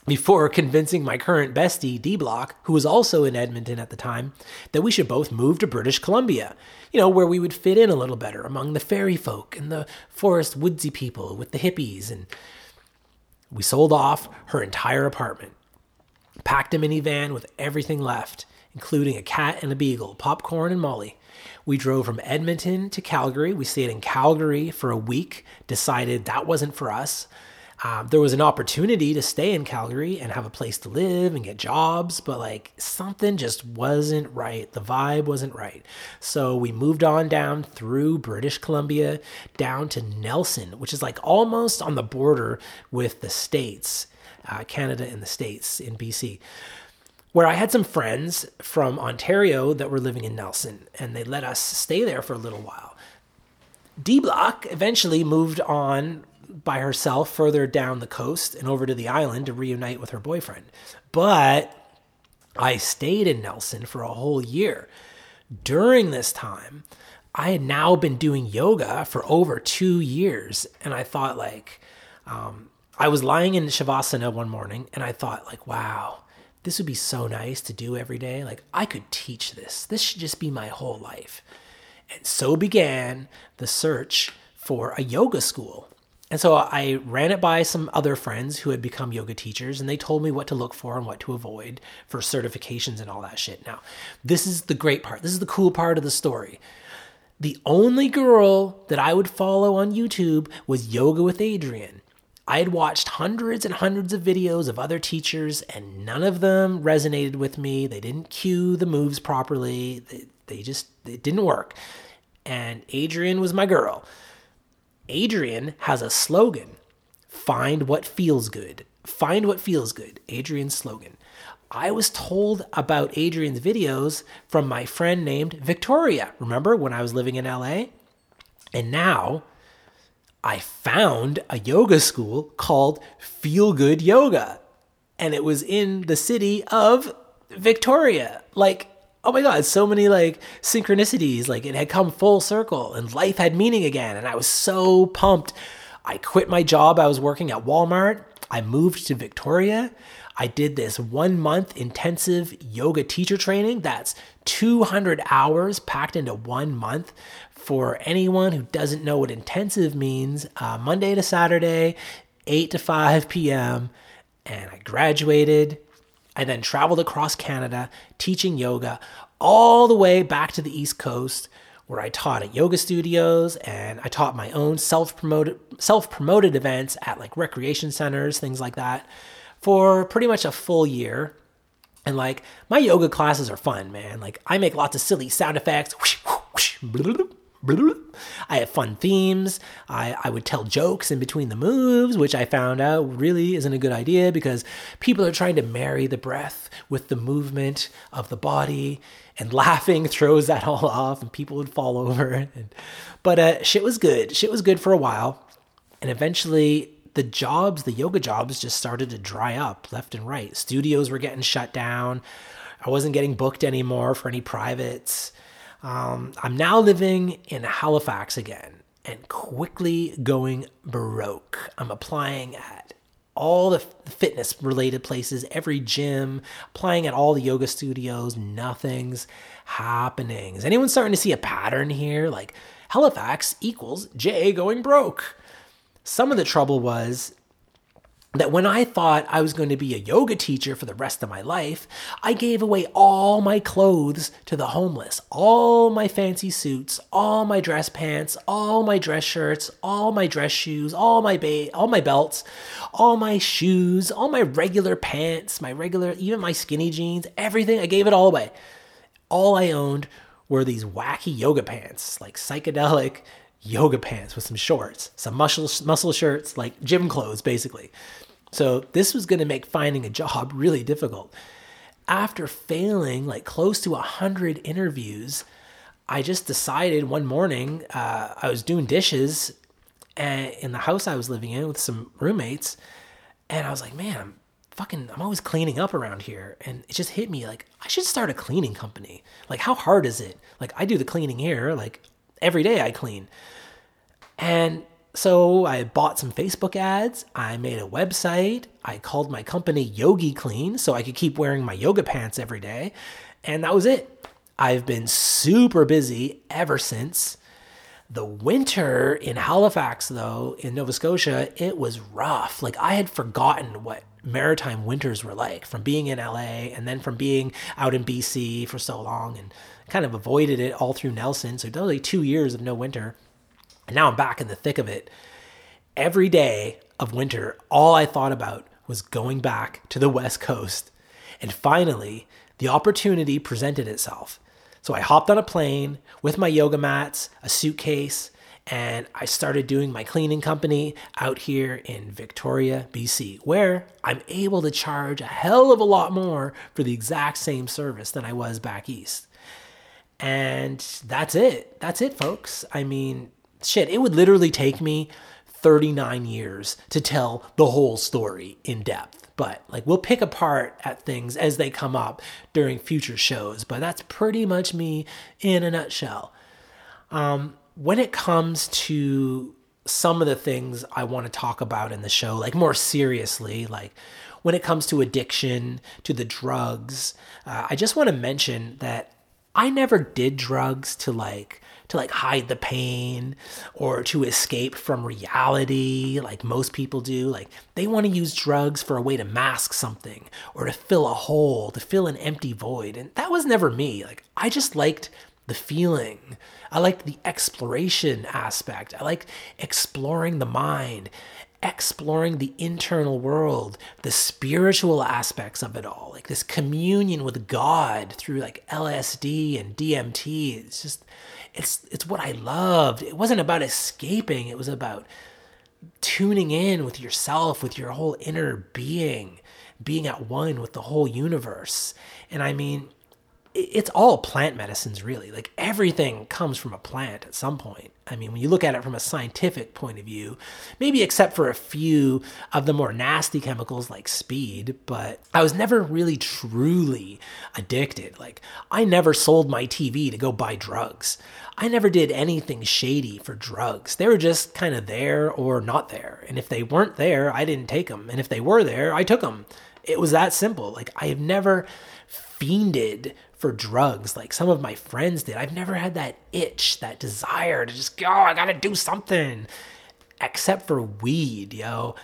before convincing my current bestie, D Block, who was also in Edmonton at the time, that we should both move to British Columbia, you know, where we would fit in a little better among the fairy folk and the forest woodsy people with the hippies. And we sold off her entire apartment, packed a minivan with everything left, including a cat and a beagle, popcorn and Molly. We drove from Edmonton to Calgary. We stayed in Calgary for a week, decided that wasn't for us. Um, there was an opportunity to stay in Calgary and have a place to live and get jobs, but like something just wasn't right. The vibe wasn't right. So we moved on down through British Columbia down to Nelson, which is like almost on the border with the States, uh, Canada and the States in BC where I had some friends from Ontario that were living in Nelson, and they let us stay there for a little while. D Block eventually moved on by herself further down the coast and over to the island to reunite with her boyfriend. But I stayed in Nelson for a whole year. During this time, I had now been doing yoga for over two years. And I thought, like, um, I was lying in Shavasana one morning and I thought, like, wow, this would be so nice to do every day. Like, I could teach this. This should just be my whole life. And so began the search for a yoga school And so I ran it by some other friends who had become yoga teachers, and they told me what to look for and what to avoid for certifications and all that shit. Now, this is the great part. This is the cool part of the story. The only girl that I would follow on YouTube was Yoga with Adriene. I had watched hundreds and hundreds of videos of other teachers, and none of them resonated with me. They didn't cue the moves properly. They, they just, it didn't work. And Adriene was my girl. Adriene has a slogan find what feels good. Find what feels good. Adriene's slogan. I was told about Adriene's videos from my friend named Victoria. Remember when I was living in LA? And now I found a yoga school called Feel Good Yoga. And it was in the city of Victoria. Like, oh my God, so many like synchronicities. Like it had come full circle and life had meaning again. And I was so pumped. I quit my job. I was working at Walmart. I moved to Victoria. I did this one month intensive yoga teacher training. That's 200 hours packed into one month. For anyone who doesn't know what intensive means, uh, Monday to Saturday, 8 to 5 p.m. And I graduated. I then traveled across Canada teaching yoga all the way back to the East Coast where I taught at yoga studios and I taught my own self-promoted self-promoted events at like recreation centers, things like that for pretty much a full year. And like my yoga classes are fun, man. Like I make lots of silly sound effects. I have fun themes. I, I would tell jokes in between the moves, which I found out really isn't a good idea because people are trying to marry the breath with the movement of the body, and laughing throws that all off, and people would fall over. And, but uh, shit was good. Shit was good for a while. And eventually, the jobs, the yoga jobs, just started to dry up left and right. Studios were getting shut down. I wasn't getting booked anymore for any privates. Um, I'm now living in Halifax again and quickly going baroque. I'm applying at all the fitness related places, every gym, applying at all the yoga studios. Nothing's happening. Is anyone starting to see a pattern here? Like Halifax equals Jay going broke. Some of the trouble was that when I thought I was going to be a yoga teacher for the rest of my life, I gave away all my clothes to the homeless. All my fancy suits, all my dress pants, all my dress shirts, all my dress shoes, all my ba- all my belts, all my shoes, all my regular pants, my regular even my skinny jeans, everything, I gave it all away. All I owned were these wacky yoga pants, like psychedelic yoga pants with some shorts, some muscle muscle shirts, like gym clothes basically. So this was going to make finding a job really difficult. After failing like close to a hundred interviews, I just decided one morning uh, I was doing dishes in the house I was living in with some roommates, and I was like, man, I'm fucking, I'm always cleaning up around here, and it just hit me like I should start a cleaning company. Like, how hard is it? Like, I do the cleaning here, like every day I clean. And so I bought some Facebook ads. I made a website. I called my company Yogi Clean so I could keep wearing my yoga pants every day. And that was it. I've been super busy ever since. The winter in Halifax, though, in Nova Scotia, it was rough. Like I had forgotten what maritime winters were like from being in LA and then from being out in BC for so long and kind of avoided it all through Nelson. So, only two years of no winter. And now I'm back in the thick of it. Every day of winter, all I thought about was going back to the West Coast. And finally, the opportunity presented itself. So I hopped on a plane with my yoga mats, a suitcase, and I started doing my cleaning company out here in Victoria, BC, where I'm able to charge a hell of a lot more for the exact same service than I was back east. And that's it. That's it, folks. I mean, shit, it would literally take me 39 years to tell the whole story in depth. But like we'll pick apart at things as they come up during future shows. But that's pretty much me in a nutshell. Um, when it comes to some of the things I want to talk about in the show, like more seriously, like when it comes to addiction, to the drugs, uh, I just want to mention that I never did drugs to like to like hide the pain or to escape from reality like most people do. Like they want to use drugs for a way to mask something or to fill a hole, to fill an empty void. And that was never me. Like I just liked the feeling. I liked the exploration aspect. I liked exploring the mind exploring the internal world, the spiritual aspects of it all, like this communion with God through like LSD and DMT. It's just it's it's what I loved. It wasn't about escaping, it was about tuning in with yourself, with your whole inner being, being at one with the whole universe. And I mean, it's all plant medicines really. Like everything comes from a plant at some point. I mean when you look at it from a scientific point of view maybe except for a few of the more nasty chemicals like speed but i was never really truly addicted. Like i never sold my tv to go buy drugs i never did anything shady for drugs they were just kind of there or not there and if they weren't there i didn't take them and if they were there i took them it was that simple like i have never fiended for drugs like some of my friends did. I've never had that itch, that desire to just go, oh, I gotta do something. Except for weed, yo.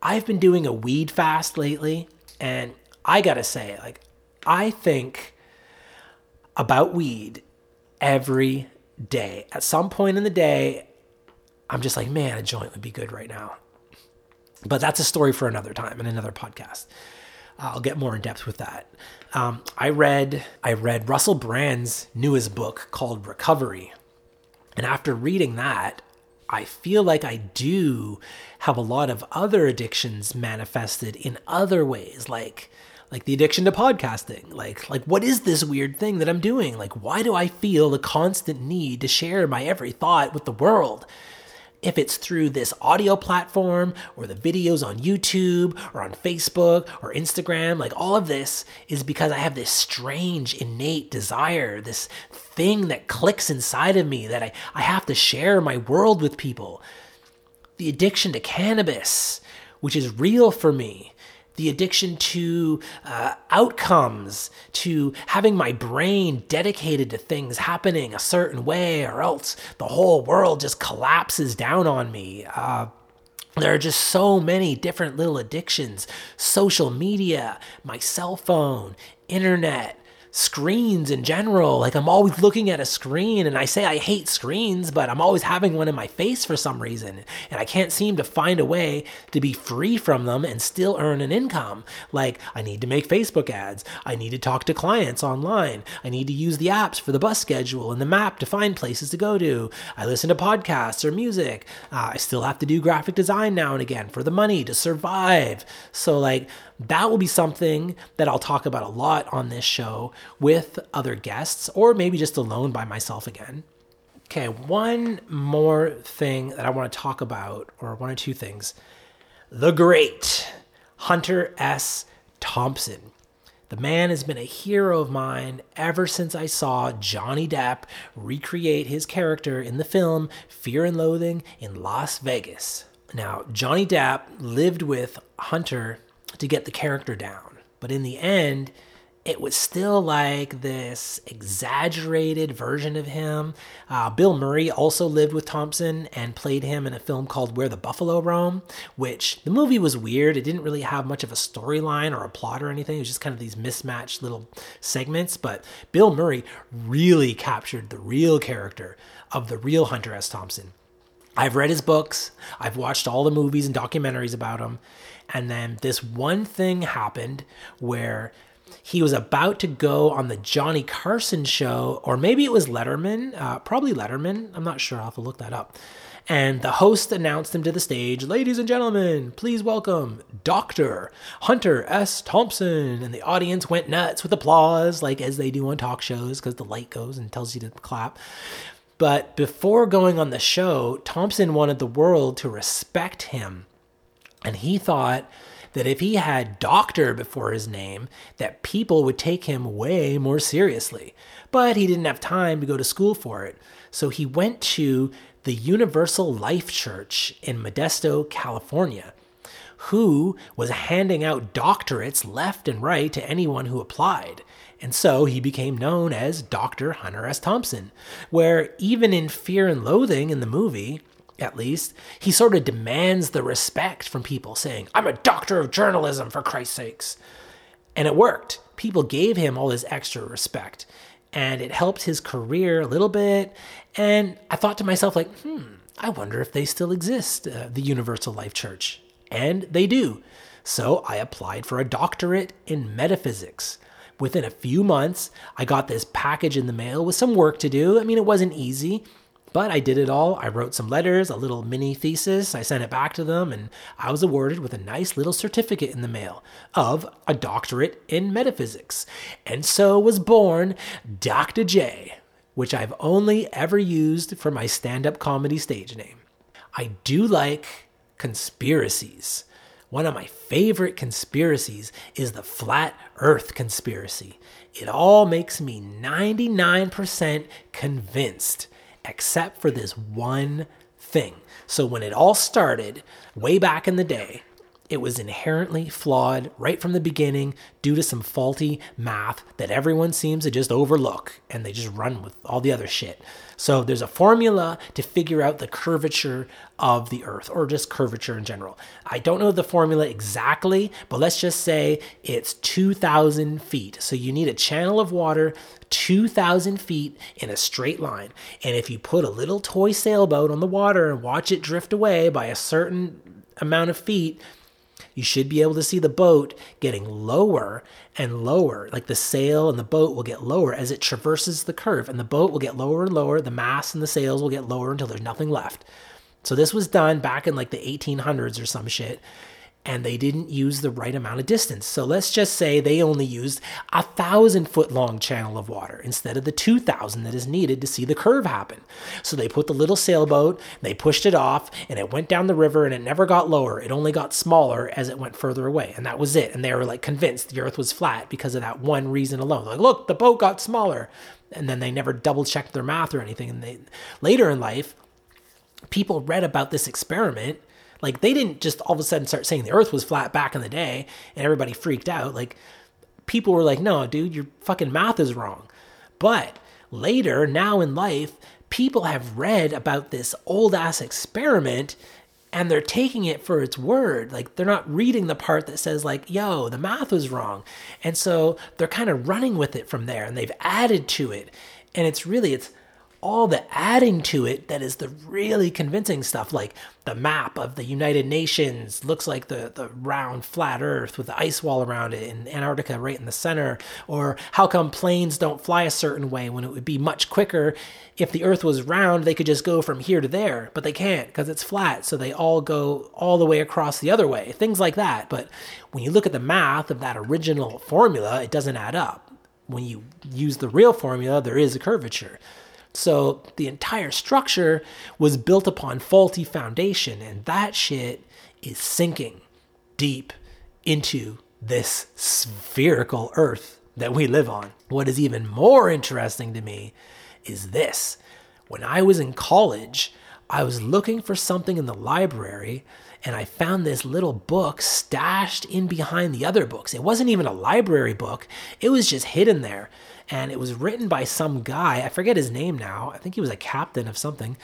I've been doing a weed fast lately, and I gotta say, like, I think about weed every day. At some point in the day, I'm just like, man, a joint would be good right now. But that's a story for another time and another podcast. I'll get more in depth with that. Um, I read I read Russell Brand's newest book called Recovery, and after reading that, I feel like I do have a lot of other addictions manifested in other ways, like like the addiction to podcasting. Like like what is this weird thing that i'm doing? Like why do i feel the constant need to share my every thought with the world? If it's through this audio platform or the videos on YouTube or on Facebook or Instagram, like all of this is because I have this strange innate desire, this thing that clicks inside of me that I, I have to share my world with people. The addiction to cannabis, which is real for me the addiction to uh, outcomes, to having my brain dedicated to things happening a certain way, or else the whole world just collapses down on me. Uh, there are just so many different little addictions social media, my cell phone, internet, screens in general. Like I'm always looking at a screen and I say I hate screens, but I'm always having one in my face for some reason. And I can't seem to find a way to be free from them and still earn an income. Like I need to make Facebook ads. I need to talk to clients online. I need to use the apps for the bus schedule and the map to find places to go to. I listen to podcasts or music. Uh, I still have to do graphic design now and again for the money to survive. So like that will be something that I'll talk about a lot on this show with other guests, or maybe just alone by myself again. Okay, one more thing that I want to talk about, or one or two things. The great Hunter S. Thompson. The man has been a hero of mine ever since I saw Johnny Depp recreate his character in the film Fear and Loathing in Las Vegas. Now, Johnny Depp lived with Hunter to get the character down. But in the end, it was still like this exaggerated version of him. Uh, Bill Murray also lived with Thompson and played him in a film called Where the Buffalo Roam, which the movie was weird. It didn't really have much of a storyline or a plot or anything. It was just kind of these mismatched little segments. But Bill Murray really captured the real character of the real Hunter S. Thompson. I've read his books, I've watched all the movies and documentaries about him, and then this one thing happened where he was about to go on the Johnny Carson show, or maybe it was Letterman, uh, probably Letterman. I'm not sure. I'll have to look that up. And the host announced him to the stage Ladies and gentlemen, please welcome Dr. Hunter S. Thompson. And the audience went nuts with applause, like as they do on talk shows, because the light goes and tells you to clap. But before going on the show, Thompson wanted the world to respect him and he thought that if he had doctor before his name, that people would take him way more seriously. But he didn't have time to go to school for it. So he went to the Universal Life Church in Modesto, California, who was handing out doctorates left and right to anyone who applied. And so he became known as Dr. Hunter S. Thompson, where even in Fear and Loathing in the movie, at least, he sort of demands the respect from people saying, I'm a doctor of journalism, for Christ's sakes. And it worked. People gave him all this extra respect. And it helped his career a little bit. And I thought to myself, like, hmm, I wonder if they still exist, uh, the Universal Life Church. And they do. So I applied for a doctorate in metaphysics. Within a few months, I got this package in the mail with some work to do. I mean, it wasn't easy. But I did it all. I wrote some letters, a little mini thesis. I sent it back to them, and I was awarded with a nice little certificate in the mail of a doctorate in metaphysics. And so was born Dr. J, which I've only ever used for my stand up comedy stage name. I do like conspiracies. One of my favorite conspiracies is the flat earth conspiracy. It all makes me 99% convinced except for this one thing. So when it all started, way back in the day, it was inherently flawed right from the beginning due to some faulty math that everyone seems to just overlook and they just run with all the other shit. So there's a formula to figure out the curvature of the earth or just curvature in general. I don't know the formula exactly, but let's just say it's 2,000 feet. So you need a channel of water 2,000 feet in a straight line. And if you put a little toy sailboat on the water and watch it drift away by a certain amount of feet, you should be able to see the boat getting lower and lower. Like the sail and the boat will get lower as it traverses the curve, and the boat will get lower and lower. The mast and the sails will get lower until there's nothing left. So this was done back in like the 1800s or some shit and they didn't use the right amount of distance. So let's just say they only used a thousand foot long channel of water instead of the 2,000 that is needed to see the curve happen. So they put the little sailboat, they pushed it off, and it went down the river and it never got lower. It only got smaller as it went further away. And that was it. And they were like convinced the earth was flat because of that one reason alone. Like, look, the boat got smaller. And then they never double checked their math or anything. And they later in life, people read about this experiment like they didn't just all of a sudden start saying the earth was flat back in the day and everybody freaked out. Like people were like, no, dude, your fucking math is wrong. But later, now in life, people have read about this old ass experiment and they're taking it for its word. Like they're not reading the part that says like, "Yo, the math was wrong." And so they're kind of running with it from there and they've added to it. And it's really it's all the adding to it that is the really convincing stuff like the map of the united nations looks like the, the round flat earth with the ice wall around it and antarctica right in the center or how come planes don't fly a certain way when it would be much quicker? If the earth was round they could just go from here to there but they can't because it's flat so they all go all the way across the other way things like that. But when you look at the math of that original formula it doesn't add up. When you use the real formula there is a curvature so the entire structure was built upon faulty foundation, and that shit is sinking deep into this spherical earth that we live on. What is even more interesting to me is this. When I was in college, I was looking for something in the library and I found this little book stashed in behind the other books. It wasn't even a library book, it was just hidden there and it was written by some guy. I forget his name now. I think he was a captain of something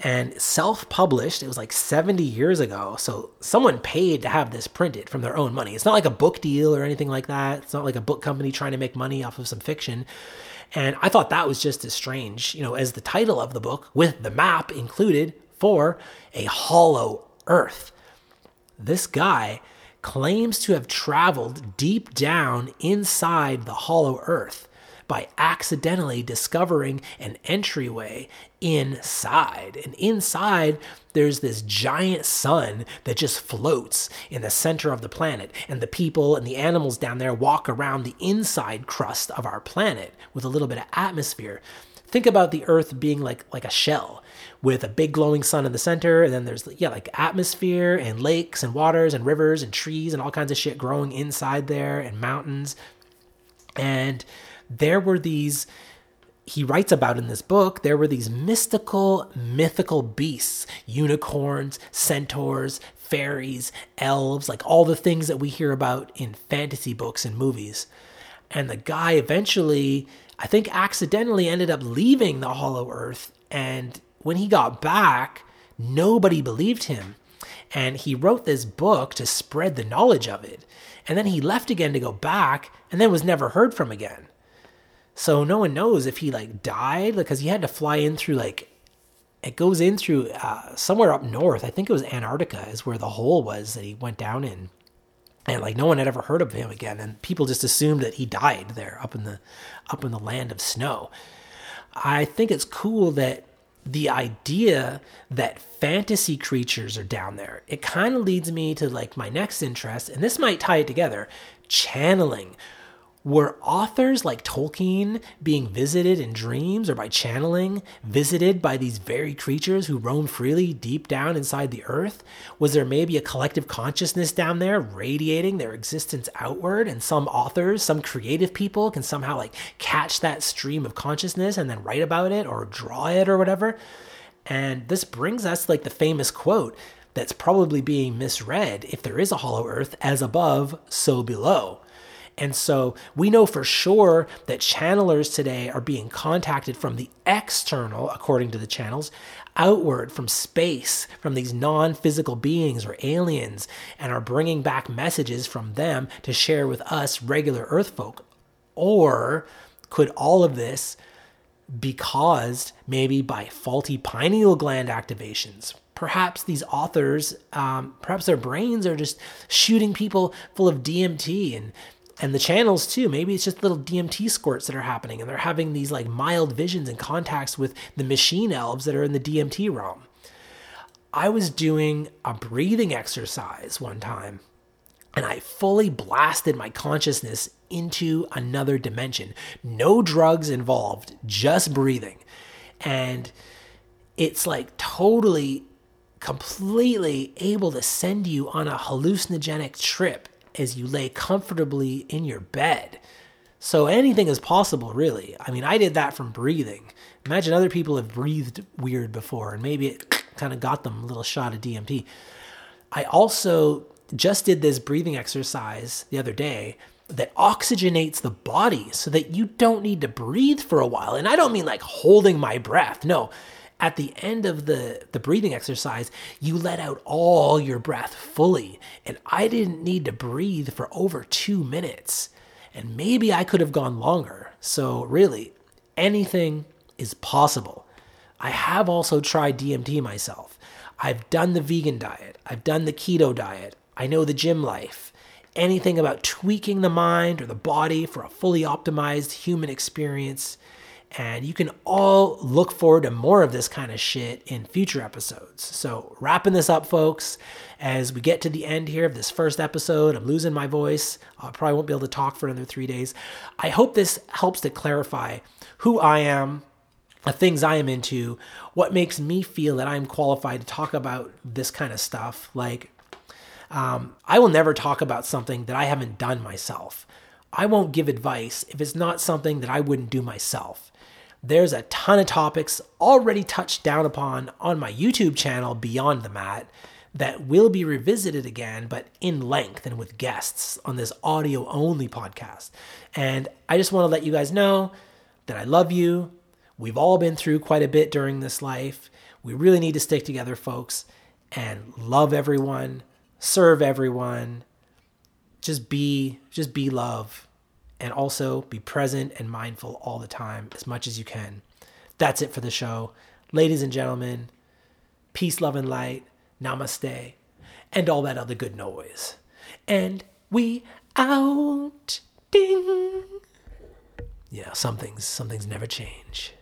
and self published. It was like 70 years ago. So someone paid to have this printed from their own money. It's not like a book deal or anything like that. It's not like a book company trying to make money off of some fiction. And I thought that was just as strange, you know, as the title of the book with the map included for a hollow earth. This guy claims to have traveled deep down inside the hollow earth by accidentally discovering an entryway inside. And inside, there's this giant sun that just floats in the center of the planet. And the people and the animals down there walk around the inside crust of our planet with a little bit of atmosphere. Think about the Earth being like, like a shell with a big glowing sun in the center and then there's yeah like atmosphere and lakes and waters and rivers and trees and all kinds of shit growing inside there and mountains and there were these he writes about in this book, there were these mystical, mythical beasts unicorns, centaurs, fairies, elves, like all the things that we hear about in fantasy books and movies. And the guy eventually, I think, accidentally ended up leaving the Hollow Earth. And when he got back, nobody believed him. And he wrote this book to spread the knowledge of it. And then he left again to go back and then was never heard from again. So no one knows if he like died because he had to fly in through like it goes in through uh, somewhere up north. I think it was Antarctica is where the hole was that he went down in. And like no one had ever heard of him again and people just assumed that he died there up in the up in the land of snow. I think it's cool that the idea that fantasy creatures are down there, it kind of leads me to like my next interest, and this might tie it together channeling. Were authors like Tolkien being visited in dreams or by channeling, visited by these very creatures who roam freely deep down inside the earth? Was there maybe a collective consciousness down there radiating their existence outward? And some authors, some creative people can somehow like catch that stream of consciousness and then write about it or draw it or whatever? And this brings us like the famous quote that's probably being misread if there is a hollow earth as above, so below. And so we know for sure that channelers today are being contacted from the external, according to the channels, outward from space, from these non physical beings or aliens, and are bringing back messages from them to share with us regular Earth folk. Or could all of this be caused maybe by faulty pineal gland activations? Perhaps these authors, um, perhaps their brains are just shooting people full of DMT and and the channels too. Maybe it's just little DMT squirts that are happening, and they're having these like mild visions and contacts with the machine elves that are in the DMT realm. I was doing a breathing exercise one time, and I fully blasted my consciousness into another dimension. No drugs involved, just breathing. And it's like totally, completely able to send you on a hallucinogenic trip as you lay comfortably in your bed. So anything is possible, really. I mean, I did that from breathing. Imagine other people have breathed weird before, and maybe it kind of got them a little shot of DMT. I also just did this breathing exercise the other day that oxygenates the body so that you don't need to breathe for a while. And I don't mean like holding my breath. No, at the end of the, the breathing exercise, you let out all your breath fully. And I didn't need to breathe for over two minutes. And maybe I could have gone longer. So, really, anything is possible. I have also tried DMT myself. I've done the vegan diet, I've done the keto diet, I know the gym life. Anything about tweaking the mind or the body for a fully optimized human experience and you can all look forward to more of this kind of shit in future episodes. So, wrapping this up, folks, as we get to the end here of this first episode, I'm losing my voice. I probably won't be able to talk for another three days. I hope this helps to clarify who I am, the things I am into, what makes me feel that I'm qualified to talk about this kind of stuff. Like, um, I will never talk about something that I haven't done myself. I won't give advice if it's not something that I wouldn't do myself. There's a ton of topics already touched down upon on my YouTube channel, Beyond the Mat, that will be revisited again, but in length and with guests on this audio only podcast. And I just want to let you guys know that I love you. We've all been through quite a bit during this life. We really need to stick together, folks, and love everyone, serve everyone. Just be, just be love and also be present and mindful all the time as much as you can. That's it for the show. Ladies and gentlemen, peace, love, and light, namaste, and all that other good noise. And we out. Ding. Yeah, some things, some things never change.